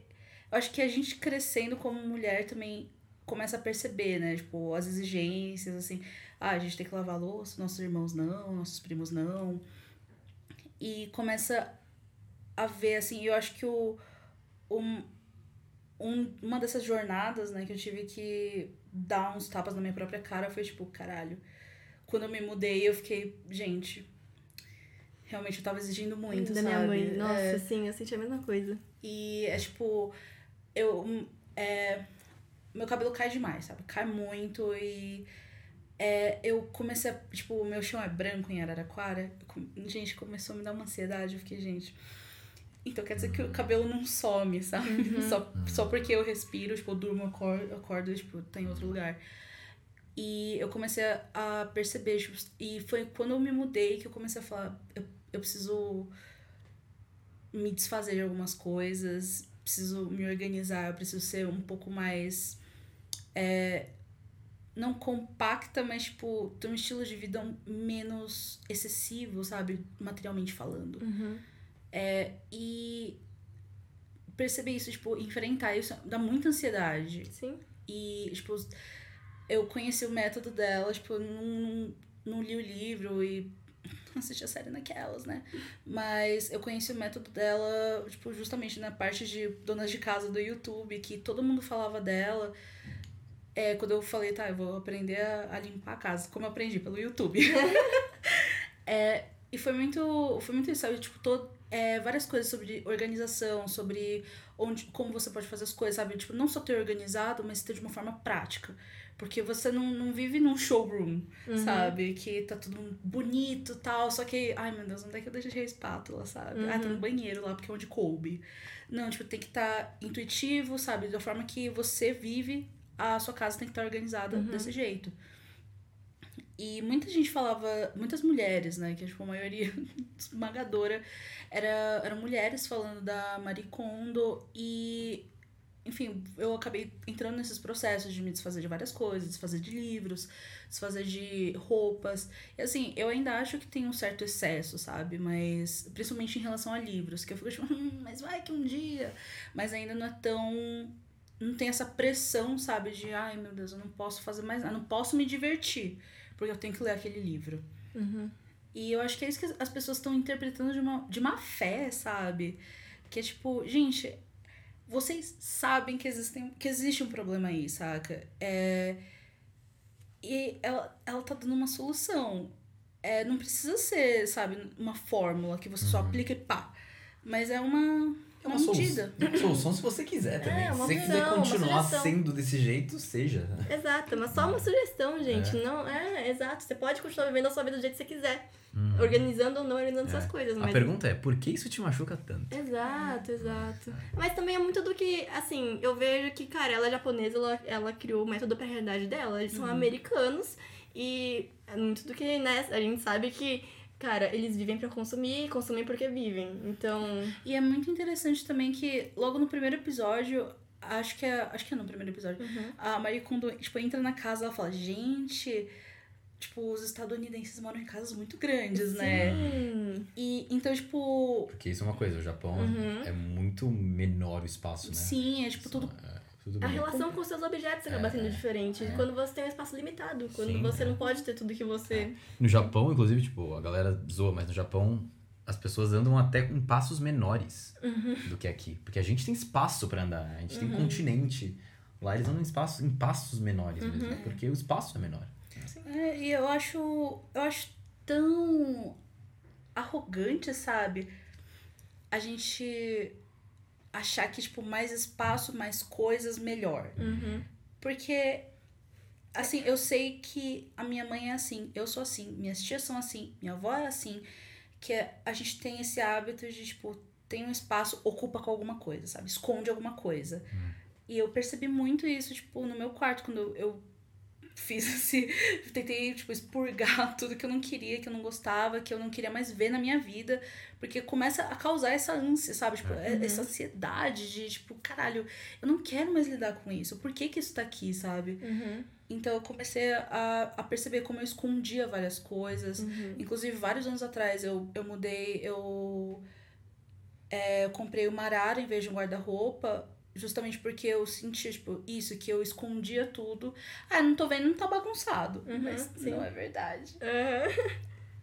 Acho que a gente crescendo como mulher também começa a perceber, né? Tipo, as exigências, assim. Ah, a gente tem que lavar louça, nossos irmãos não, nossos primos não. E começa a ver, assim, eu acho que o. Um, um, uma dessas jornadas, né, que eu tive que dar uns tapas na minha própria cara foi tipo, caralho. Quando eu me mudei, eu fiquei, gente, realmente eu tava exigindo muito, da sabe? minha mãe. Nossa, É, sim, eu senti a mesma coisa. e é tipo, eu. hum, É, meu cabelo cai demais, sabe? Cai muito e. É, eu comecei a. Tipo, o meu chão é branco em Araraquara. Gente, começou a me dar uma ansiedade. Eu fiquei, gente. Então quer dizer que o cabelo não some, sabe? Só, só porque eu respiro, tipo, eu durmo, acordo, acordo tipo, tô em outro lugar. E eu comecei a, a perceber, tipo, e foi quando eu me mudei que eu comecei a falar, eu, eu preciso me desfazer de algumas coisas, preciso me organizar, eu preciso ser um pouco mais. é, não compacta, mas, tipo, ter um estilo de vida menos excessivo, sabe? Materialmente falando. Uhum. É, e perceber isso, tipo, enfrentar isso dá muita ansiedade. Sim. E, tipo, eu conheci o método dela, tipo, eu não, não, não li o livro e não assisti a série naquelas, né? Mas eu conheci o método dela, tipo, justamente na parte de donas de casa do YouTube, que todo mundo falava dela. É, quando eu falei, tá, eu vou aprender a, a limpar a casa, como eu aprendi pelo YouTube. é, e foi muito, foi muito isso, sabe? Tipo, todo, é, várias coisas sobre organização, sobre onde, como você pode fazer as coisas, sabe? Tipo, não só ter organizado, mas ter de uma forma prática. Porque você não, não vive num showroom, sabe? Que tá tudo bonito e tal, só que, ai meu Deus, onde é que eu deixei a espátula, sabe? Ah, tá no banheiro lá, porque é onde coube. Não, tipo, tem que estar tá intuitivo, sabe? Da forma que você vive, a sua casa tem que estar tá organizada desse jeito. E muita gente falava, muitas mulheres, né? Que tipo, a maioria esmagadora era, eram mulheres falando da Marie Kondo e enfim, eu acabei entrando nesses processos de me desfazer de várias coisas, desfazer de livros, desfazer de roupas. E assim, eu ainda acho que tem um certo excesso, sabe? Mas, principalmente em relação a livros, que eu fico tipo, hum, mas vai que um dia. Mas ainda não é tão. Não tem essa pressão, sabe? De, ai meu Deus, eu não posso fazer mais nada, não posso me divertir, porque eu tenho que ler aquele livro. Uhum. E eu acho que é isso que as pessoas estão interpretando de uma, de má fé, sabe? Que é tipo, gente, vocês sabem que, existem, que existe um problema aí, saca? É, e ela, ela tá dando uma solução. É, não precisa ser, sabe, uma fórmula que você só aplica e pá. Mas é uma, É uma, uma solução, solução se você quiser também. É, se você quiser visão, uma continuar sendo desse jeito, seja. Exato, mas só uma sugestão, gente. Não, é, exato. Você pode continuar vivendo a sua vida do jeito que você quiser. Organizando ou não organizando suas coisas. A Mas... pergunta é, por que isso te machuca tanto? Exato, exato. Mas também é muito do que, assim, eu vejo que, cara, ela é japonesa, ela, ela criou o método pra realidade dela. Eles são americanos e é muito do que, né, a gente sabe que, cara, eles vivem pra consumir, consumem porque vivem. Então, E é muito interessante também que logo no primeiro episódio, acho que é, acho que é no primeiro episódio, a Marie Kondo, tipo, entra na casa, ela fala, gente, tipo, os estadunidenses moram em casas muito grandes, né? Sim. E então, tipo, Porque isso é uma coisa, o Japão Uhum. é muito menor o espaço, né? sim, é tipo tudo Tudo A bem. relação com os seus objetos acaba É, sendo diferente. é. Quando você tem um espaço limitado. Quando Sim, você é. não pode ter tudo que você. No Japão, inclusive, tipo, a galera zoa, mas no Japão as pessoas andam até em passos menores do que aqui. Porque a gente tem espaço pra andar, a gente tem continente. Lá eles andam em, espaço, em passos menores mesmo, porque o espaço é menor. É, e eu acho. Eu acho tão arrogante, sabe? A gente achar que, tipo, mais espaço, mais coisas, melhor. Uhum. Porque, assim, eu sei que a minha mãe é assim, eu sou assim, minhas tias são assim, minha avó é assim, que a gente tem esse hábito de, tipo, tem um espaço, ocupa com alguma coisa, sabe? Esconde alguma coisa. E eu percebi muito isso, tipo, no meu quarto, quando eu fiz esse. Tentei, tipo, expurgar tudo que eu não queria, que eu não gostava, que eu não queria mais ver na minha vida. Porque começa a causar essa ânsia, sabe? Tipo, é- essa ansiedade de, tipo, caralho, eu não quero mais lidar com isso. Por que que isso tá aqui, sabe? Uhum. Então eu comecei a, a perceber como eu escondia várias coisas. Uhum. Inclusive, vários anos atrás eu, eu mudei, eu, é, eu comprei uma arara em vez de um guarda-roupa, justamente porque eu sentia, tipo, isso, que eu escondia tudo. Ah, não tô vendo, não tá bagunçado. Uhum, mas sim. não é verdade. Uhum.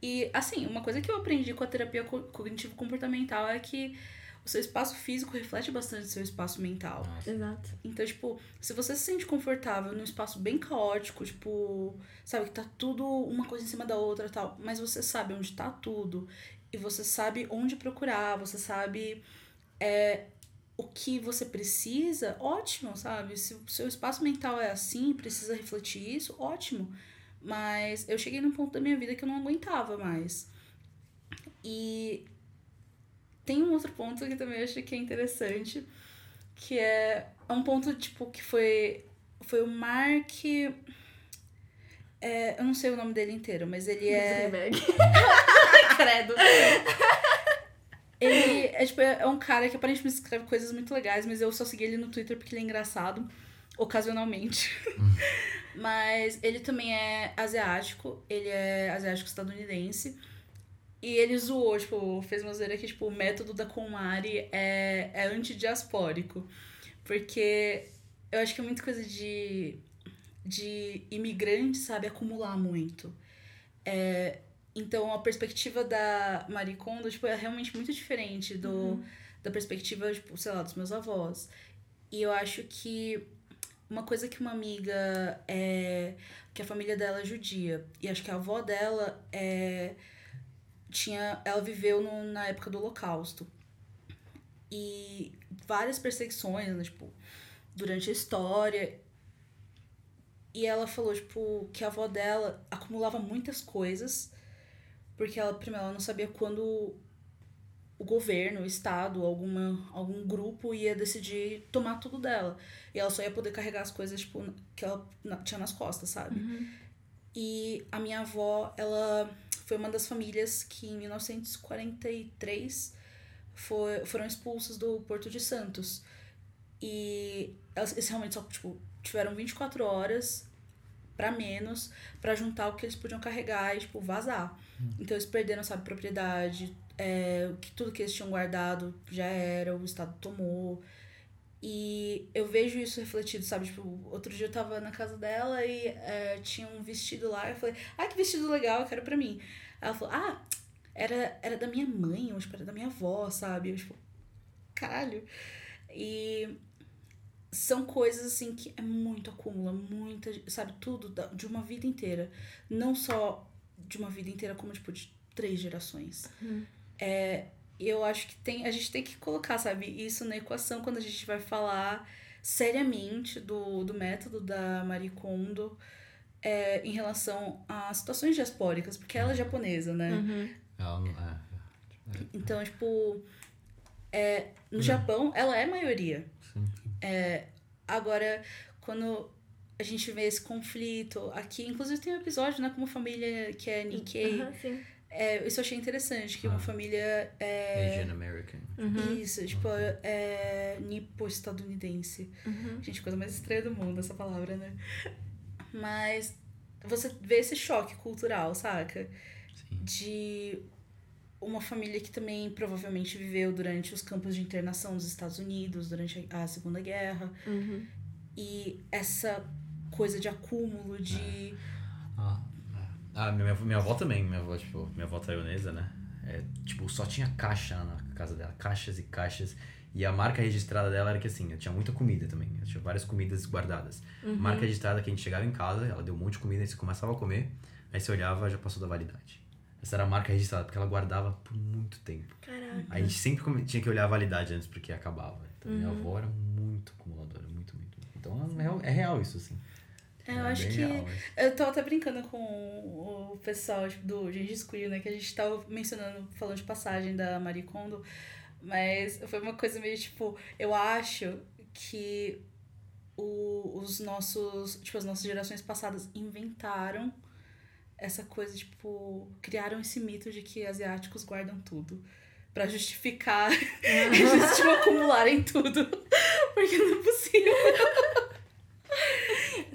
E, assim, uma coisa que eu aprendi com a terapia co- cognitivo-comportamental é que o seu espaço físico reflete bastante o seu espaço mental. Nossa. Exato. Então, tipo, se você se sente confortável num espaço bem caótico, tipo, sabe, que tá tudo uma coisa em cima da outra e tal, mas você sabe onde tá tudo, e você sabe onde procurar, você sabe é, o que você precisa, ótimo, sabe? Se o seu espaço mental é assim, precisa refletir isso, ótimo. Mas eu cheguei num ponto da minha vida que eu não aguentava mais. E tem um outro ponto que também eu acho que é interessante, que é é um ponto, tipo, que foi, foi o Mark... É, eu não sei o nome dele inteiro, mas ele é... Credo. Ele é, tipo, é um cara que aparentemente escreve coisas muito legais, mas eu só segui ele no Twitter porque ele é engraçado, ocasionalmente. mas ele também é asiático, ele é asiático estadunidense. E ele zoou, tipo, fez uma zoeira que, tipo, o método da Komari é, é antidiaspórico. Porque eu acho que é muita coisa de, de imigrante, sabe, acumular muito. É, então, a perspectiva da Marie Kondo, tipo, é realmente muito diferente do, da perspectiva, tipo, sei lá, dos meus avós. E eu acho que uma coisa que uma amiga é... Que a família dela é judia. E acho que a avó dela é... Tinha... Ela viveu no, na época do Holocausto. E várias perseguições, né, tipo, durante a história. E ela falou, tipo, que a avó dela acumulava muitas coisas, porque ela, primeiro, ela não sabia quando o governo, o Estado, alguma, algum grupo ia decidir tomar tudo dela. E ela só ia poder carregar as coisas, tipo, que ela tinha nas costas, sabe? E a minha avó, ela foi uma das famílias que em 1943 foi, foram expulsas do Porto de Santos. E elas, eles realmente só, tipo, tiveram 24 horas pra menos pra juntar o que eles podiam carregar e, tipo, vazar. Então eles perderam, sabe, propriedade, é, que tudo que eles tinham guardado já era, o Estado tomou. E eu vejo isso refletido, sabe? Tipo, outro dia eu tava na casa dela e é, tinha um vestido lá. Eu falei, ah, que vestido legal, eu quero pra mim. Ela falou, ah, era, era da minha mãe, ou tipo, era da minha avó, sabe? Eu, tipo, caralho. E são coisas assim que é muito acúmula, muita, sabe, tudo da- de uma vida inteira. Não só de uma vida inteira, como tipo de três gerações. É, eu acho que tem, a gente tem que colocar, sabe, isso na equação quando a gente vai falar seriamente do, do método da Marie Kondo é, em relação a situações diaspóricas, porque ela é japonesa, né? Uhum. Ela não- é, Então, tipo, é, no Japão, ela é maioria. sim. É, agora, quando a gente vê esse conflito aqui, inclusive tem um episódio, né, com uma família que é Nikkei. Sim. É, isso eu achei interessante, que uma Ah. família é. Asian American. Uhum. Isso, tipo, é nipo-estadunidense. Uhum. Gente, coisa mais estranha do mundo essa palavra, né? Mas você vê esse choque cultural, saca? Sim. De uma família que também provavelmente viveu durante os campos de internação dos Estados Unidos, durante a Segunda Guerra. Uhum. e essa coisa de acúmulo, de. Ah, ah minha, minha avó também, minha avó, tipo, minha avó taiwanesa, né? É, tipo, só tinha caixa na casa dela, caixas e caixas. E a marca registrada dela era que assim, tinha muita comida também. Tinha várias comidas guardadas. Uhum. Marca registrada que a gente chegava em casa, ela deu um monte de comida, aí você começava a comer, aí você olhava, já passou da validade. Essa era a marca registrada, porque ela guardava por muito tempo. Caraca. Aí a gente sempre tinha que olhar a validade antes, porque acabava. Então, minha Uhum. avó era muito acumuladora, muito, muito. Então, é real, é real isso, assim. É, eu acho que. real. Eu tô até brincando com o pessoal tipo, do Gengis Queer, né? Que a gente tava mencionando, falando de passagem da Marie Kondo. Mas foi uma coisa meio tipo. Eu acho que o, os nossos. Tipo, as nossas gerações passadas inventaram essa coisa, tipo. Criaram esse mito de que asiáticos guardam tudo. Pra justificar eles, tipo, acumularem tudo. Porque não é possível.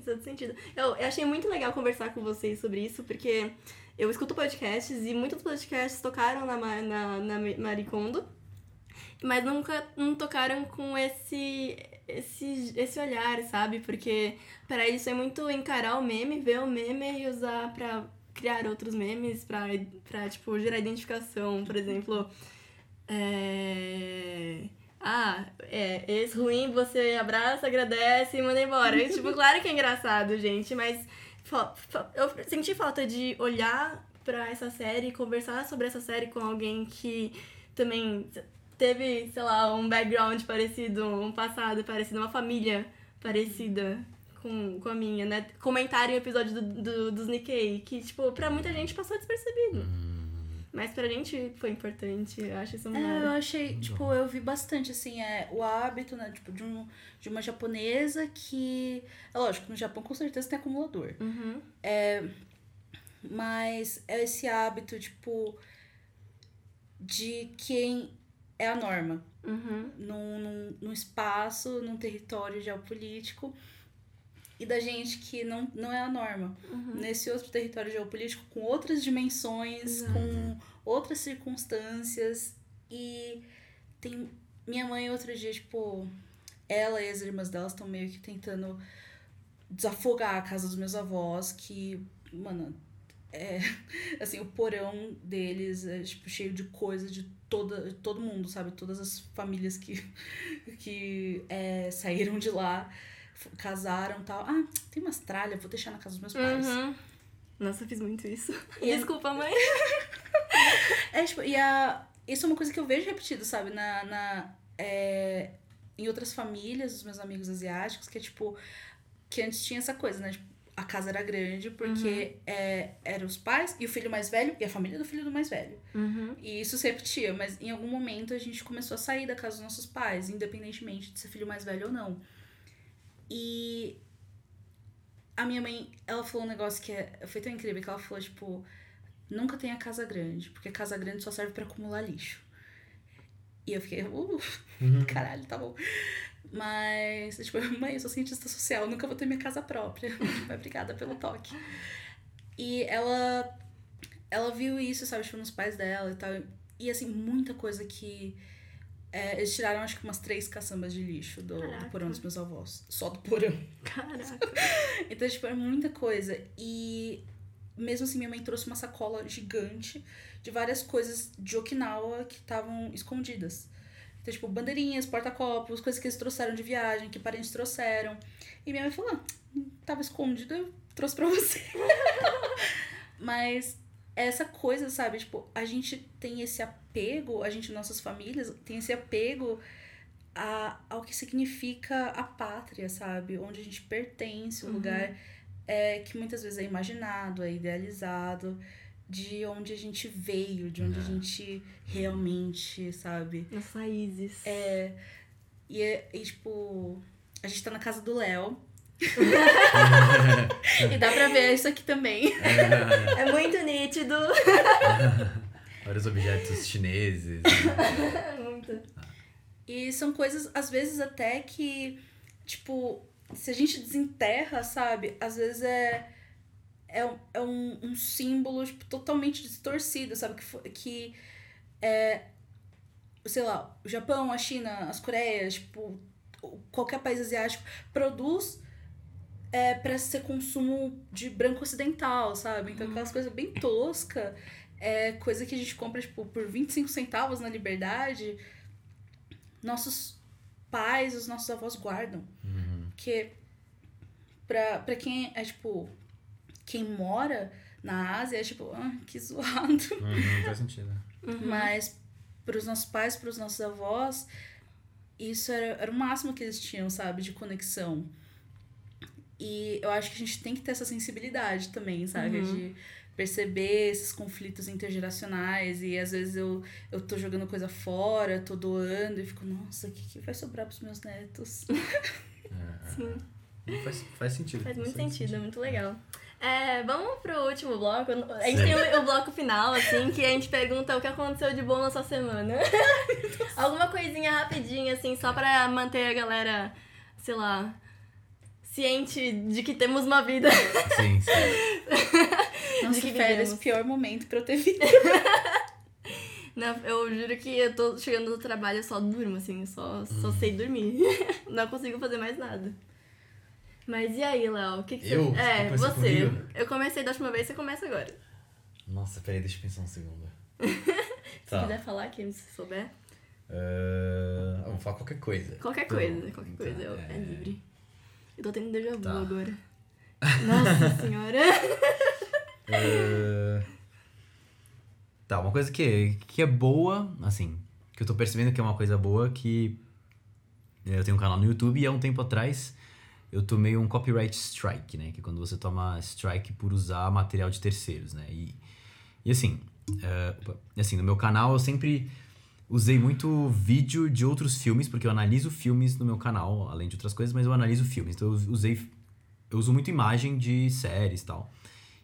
Todo sentido. Eu, eu achei muito legal conversar com vocês sobre isso, porque eu escuto podcasts e muitos podcasts tocaram na, na, na Marie Kondo, mas nunca não tocaram com esse, esse, esse olhar, sabe? Porque para eles é muito encarar o meme, ver o meme e usar pra criar outros memes, pra, pra tipo, gerar identificação. Por exemplo, é... Ah, é, esse ruim, você abraça, agradece e manda embora. E, tipo, claro que é engraçado, gente, mas eu senti falta de olhar pra essa série, conversar sobre essa série com alguém que também teve, sei lá, um background parecido, um passado parecido, uma família parecida com, com a minha, né? Comentarem o episódio do, do, dos Nikkei, que, tipo, pra muita gente passou despercebido. Hum, Mas pra gente foi importante, eu acho isso É, eu achei, tipo, eu vi bastante, assim, é, o hábito, né, tipo, de, um, de uma japonesa que... É lógico, no Japão com certeza tem acumulador. Uhum. Mas é esse hábito, tipo, de quem é a norma. Uhum. Num, num, num espaço, num território geopolítico. E da gente que não, não é a norma. Uhum. Nesse outro território geopolítico, com outras dimensões, Exato. com outras circunstâncias. E tem. Minha mãe, outro dia, tipo, ela e as irmãs delas estão meio que tentando desafogar a casa dos meus avós, que, mano, é. Assim, o porão deles é, tipo, cheio de coisa de toda, todo mundo, sabe? Todas as famílias que, que é, saíram de lá, casaram e tal. Ah, tem umas tralhas, vou deixar na casa dos meus pais. Uhum. Nossa, eu fiz muito isso. E é- Desculpa, mãe. É, tipo, e a. Isso é uma coisa que eu vejo repetido, sabe? Na. na é, em outras famílias, dos meus amigos asiáticos, que é tipo. Que antes tinha essa coisa, né? Tipo, a casa era grande porque é, eram os pais e o filho mais velho e a família do filho do mais velho. Uhum. E isso se repetia, mas em algum momento a gente começou a sair da casa dos nossos pais, independentemente de ser filho mais velho ou não. E a minha mãe, ela falou um negócio que é, foi tão incrível que ela falou, tipo, nunca tenha casa grande, porque casa grande só serve pra acumular lixo. E eu fiquei, uh, Uhum. caralho, tá bom. Mas, tipo, mãe, eu sou cientista social, nunca vou ter minha casa própria. Tipo, obrigada pelo toque. E ela, ela viu isso, sabe, tipo, nos pais dela e tal. E, assim, muita coisa que... é, eles tiraram, acho que umas três caçambas de lixo do, do porão dos meus avós. Só do porão. Caraca. Então, tipo, é muita coisa. E mesmo assim, minha mãe trouxe uma sacola gigante de várias coisas de Okinawa que estavam escondidas. Então, tipo, bandeirinhas, porta-copos, coisas que eles trouxeram de viagem, que parentes trouxeram. E minha mãe falou, ah, tava escondido, eu trouxe pra você. Mas essa coisa, sabe? Tipo, a gente tem esse apego, a gente, nossas famílias, tem esse apego a, ao que significa a pátria, sabe? Onde a gente pertence, o Uhum. lugar é, que muitas vezes é imaginado, é idealizado, de onde a gente veio, de onde a É. gente realmente, sabe? As raízes. É, e, é- e, tipo, a gente tá na casa do Léo. e dá pra ver isso aqui também. É muito nítido. Vários objetos chineses. É muito. E são coisas, às vezes, até que, tipo, se a gente desenterra, sabe? Às vezes é. É, um- é um, um símbolo tipo, totalmente distorcido, sabe? Que, que é. Sei lá, o Japão, a China, as Coreias, tipo, qualquer país asiático produz é, para ser consumo de branco ocidental, sabe? Então aquelas coisas bem tosca, é coisa que a gente compra tipo por 25 centavos na Liberdade, nossos pais, os nossos avós guardam. Uhum. Porque pra, pra quem é, tipo, quem mora na Ásia, é tipo, ah, que zoado. Uhum, faz sentido. Uhum. Mas pros nossos pais, pros nossos avós, isso era, era o máximo que eles tinham, sabe, de conexão. E eu acho que a gente tem que ter essa sensibilidade também, sabe? Uhum. De perceber esses conflitos intergeracionais e às vezes eu, eu tô jogando coisa fora, tô doando e fico, nossa, o que, que vai sobrar pros meus netos? É, Sim. Faz, faz sentido. faz muito Faz sentido, é muito legal. É, vamos pro último bloco. A gente tem o, o bloco final, assim, que a gente pergunta o que aconteceu de bom na sua semana. Alguma coisinha rapidinha, assim, só pra manter a galera, sei lá, ciente de que temos uma vida. Sim, sim. Nossa, que férias, vivemos. pior momento pra eu ter vida. Não, eu juro que eu tô chegando do trabalho, eu só durmo, assim, só, só sei dormir. Não consigo fazer mais nada. Mas e aí, Léo? O que, que Eu? você. É, Você comigo? Eu comecei da última vez, você começa agora. Nossa, peraí, deixa eu pensar um segundo. Se Tá. quiser falar, quem se souber. Vamos falar qualquer coisa. Qualquer Então, coisa, qualquer então, coisa, eu- é... é- livre. Eu tô tendo déjà vu Tá. agora. Nossa senhora. Ah, Tá, uma coisa que, que é boa, assim, que eu tô percebendo que é uma coisa boa, que eu tenho um canal no YouTube e há um tempo atrás eu tomei um copyright strike, né? Que é quando você toma strike por usar material de terceiros, né? E, e assim, e assim, no meu canal eu sempre usei muito vídeo de outros filmes, porque eu analiso filmes no meu canal, além de outras coisas, mas eu analiso filmes. Então eu usei. Eu uso muito imagem de séries e tal.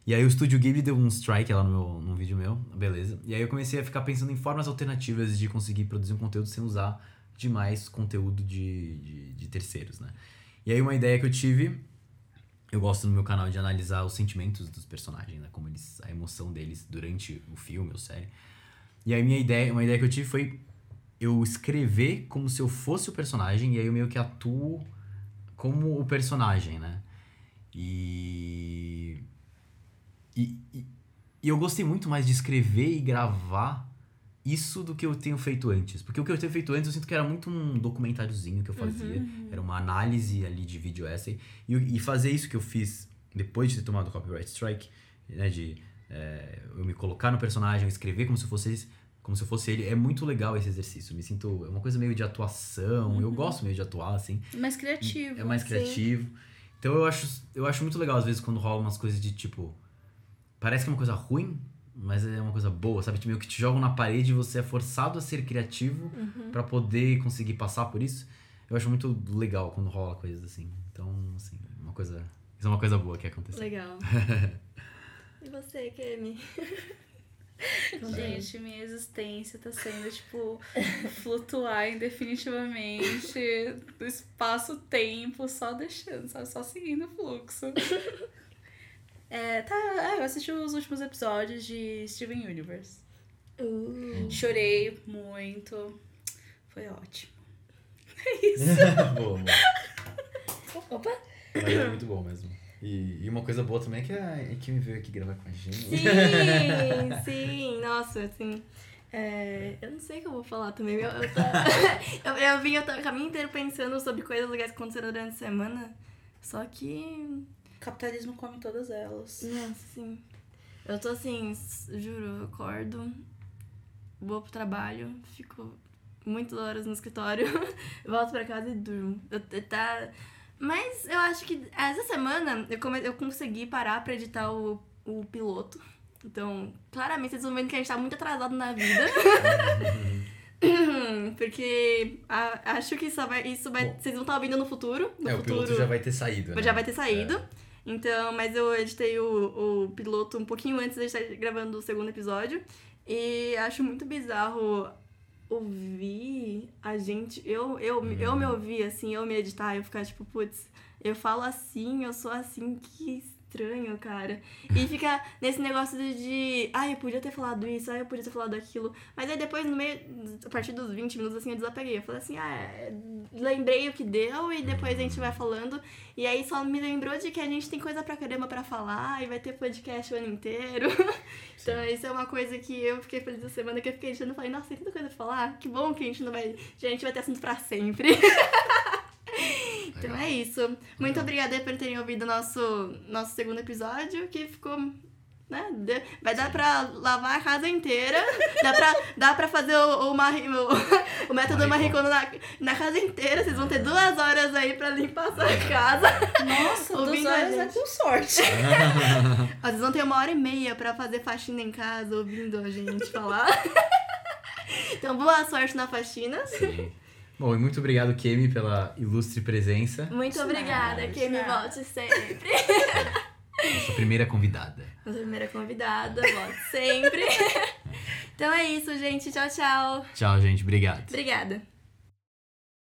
E aí o Estúdio Ghibli deu um strike lá no meu, num vídeo meu, beleza. E aí eu comecei a ficar pensando em formas alternativas de conseguir produzir um conteúdo sem usar demais conteúdo de, de, de terceiros, né? E aí uma ideia que eu tive, eu gosto no meu canal de analisar os sentimentos dos personagens, né? Como eles, a emoção deles durante o filme ou série. E aí minha ideia, uma ideia que eu tive foi eu escrever como se eu fosse o personagem e aí eu meio que atuo como o personagem, né? E e, e, e eu gostei muito mais de escrever e gravar isso do que eu tenho feito antes. Porque o que eu tenho feito antes eu sinto que era muito um documentáriozinho que eu fazia. Era uma análise ali de vídeo essay. E, e fazer isso que eu fiz depois de ter tomado o copyright strike, né? De é, eu me colocar no personagem, escrever como se eu fosse como se fosse ele, é muito legal esse exercício. Eu me sinto. É uma coisa meio de atuação. Eu gosto meio de atuar, assim. Mais criativo. É mais sim. criativo. Então eu acho, eu acho muito legal, às vezes, quando rola umas coisas de tipo. Parece que é uma coisa ruim, mas é uma coisa boa, sabe? Tipo, meio que te jogam na parede e você é forçado a ser criativo pra poder conseguir passar por isso. Eu acho muito legal quando rola coisas assim. Então, assim, é uma coisa. Isso é uma coisa boa que aconteceu. Legal. E você, Kemi? Gente, minha existência tá sendo, tipo, flutuar indefinitivamente do espaço-tempo, só deixando, sabe? Só seguindo o fluxo. É, tá, é, eu assisti os últimos episódios de Steven Universe. Uh, Chorei muito. Foi ótimo. boa, boa. opa! Mas é muito bom mesmo. E, e uma coisa boa também é que a a Kim veio aqui gravar com a gente. Sim, sim. Nossa, assim. é, eu não sei o que eu vou falar também. Eu, eu, tá- eu, eu vim o caminho inteiro pensando sobre coisas legais que aconteceram durante a semana. Só que. Capitalismo come todas elas. Nossa, sim. Eu tô assim, juro, eu acordo, vou pro trabalho, fico muitas horas no escritório, volto pra casa e durmo. Eu, eu tá... Mas eu acho que essa semana eu, come... eu consegui parar pra editar o, o piloto. Então, claramente vocês vão vendo que a gente tá muito atrasado na vida. Porque a- acho que isso vai, isso vai. Bom. vocês vão estar ouvindo no futuro. No É, o futuro piloto já vai ter saído, né? já vai ter saído. Então, mas eu editei o, o piloto um pouquinho antes de estar gravando o segundo episódio. E acho muito bizarro ouvir a gente. Eu, eu, Uhum. eu me ouvir assim, eu me editar, eu ficar tipo, putz, eu falo assim, eu sou assim, que estranho, cara. E fica nesse negócio de, ai, eu podia ter falado isso, ai, eu podia ter falado aquilo. Mas aí depois, no meio, a partir dos 20 minutos, assim, eu desapeguei. Eu falei assim, ah, é, lembrei o que deu e depois a gente vai falando. E aí só me lembrou de que a gente tem coisa pra caramba pra falar e vai ter podcast o ano inteiro. então isso é uma coisa que eu fiquei feliz essa semana que eu fiquei achando, falei, nossa, tem tanta coisa pra falar. Que bom que a gente não vai. A gente vai ter assunto pra sempre. Então é isso. Muito Legal. obrigada por terem ouvido nosso nosso segundo episódio, que ficou. Né? de- Vai dar pra lavar a casa inteira. Dá pra, dá pra fazer o, o, Marie- o, o método Kondo na, na casa inteira. Vocês vão ter duas horas aí pra limpar a sua casa. Nossa, duas horas é com sorte. Vezes vão ter uma hora e meia pra fazer faxina em casa, ouvindo a gente falar. Então, boa sorte na faxina. Sim. Bom, e muito obrigado, Kemi, pela ilustre presença. Muito De obrigada, nada, nada. volte sempre. Nossa primeira convidada. Nossa primeira convidada, volte sempre. Então é isso, gente. Tchau, tchau. Tchau, gente. Obrigado. Obrigada.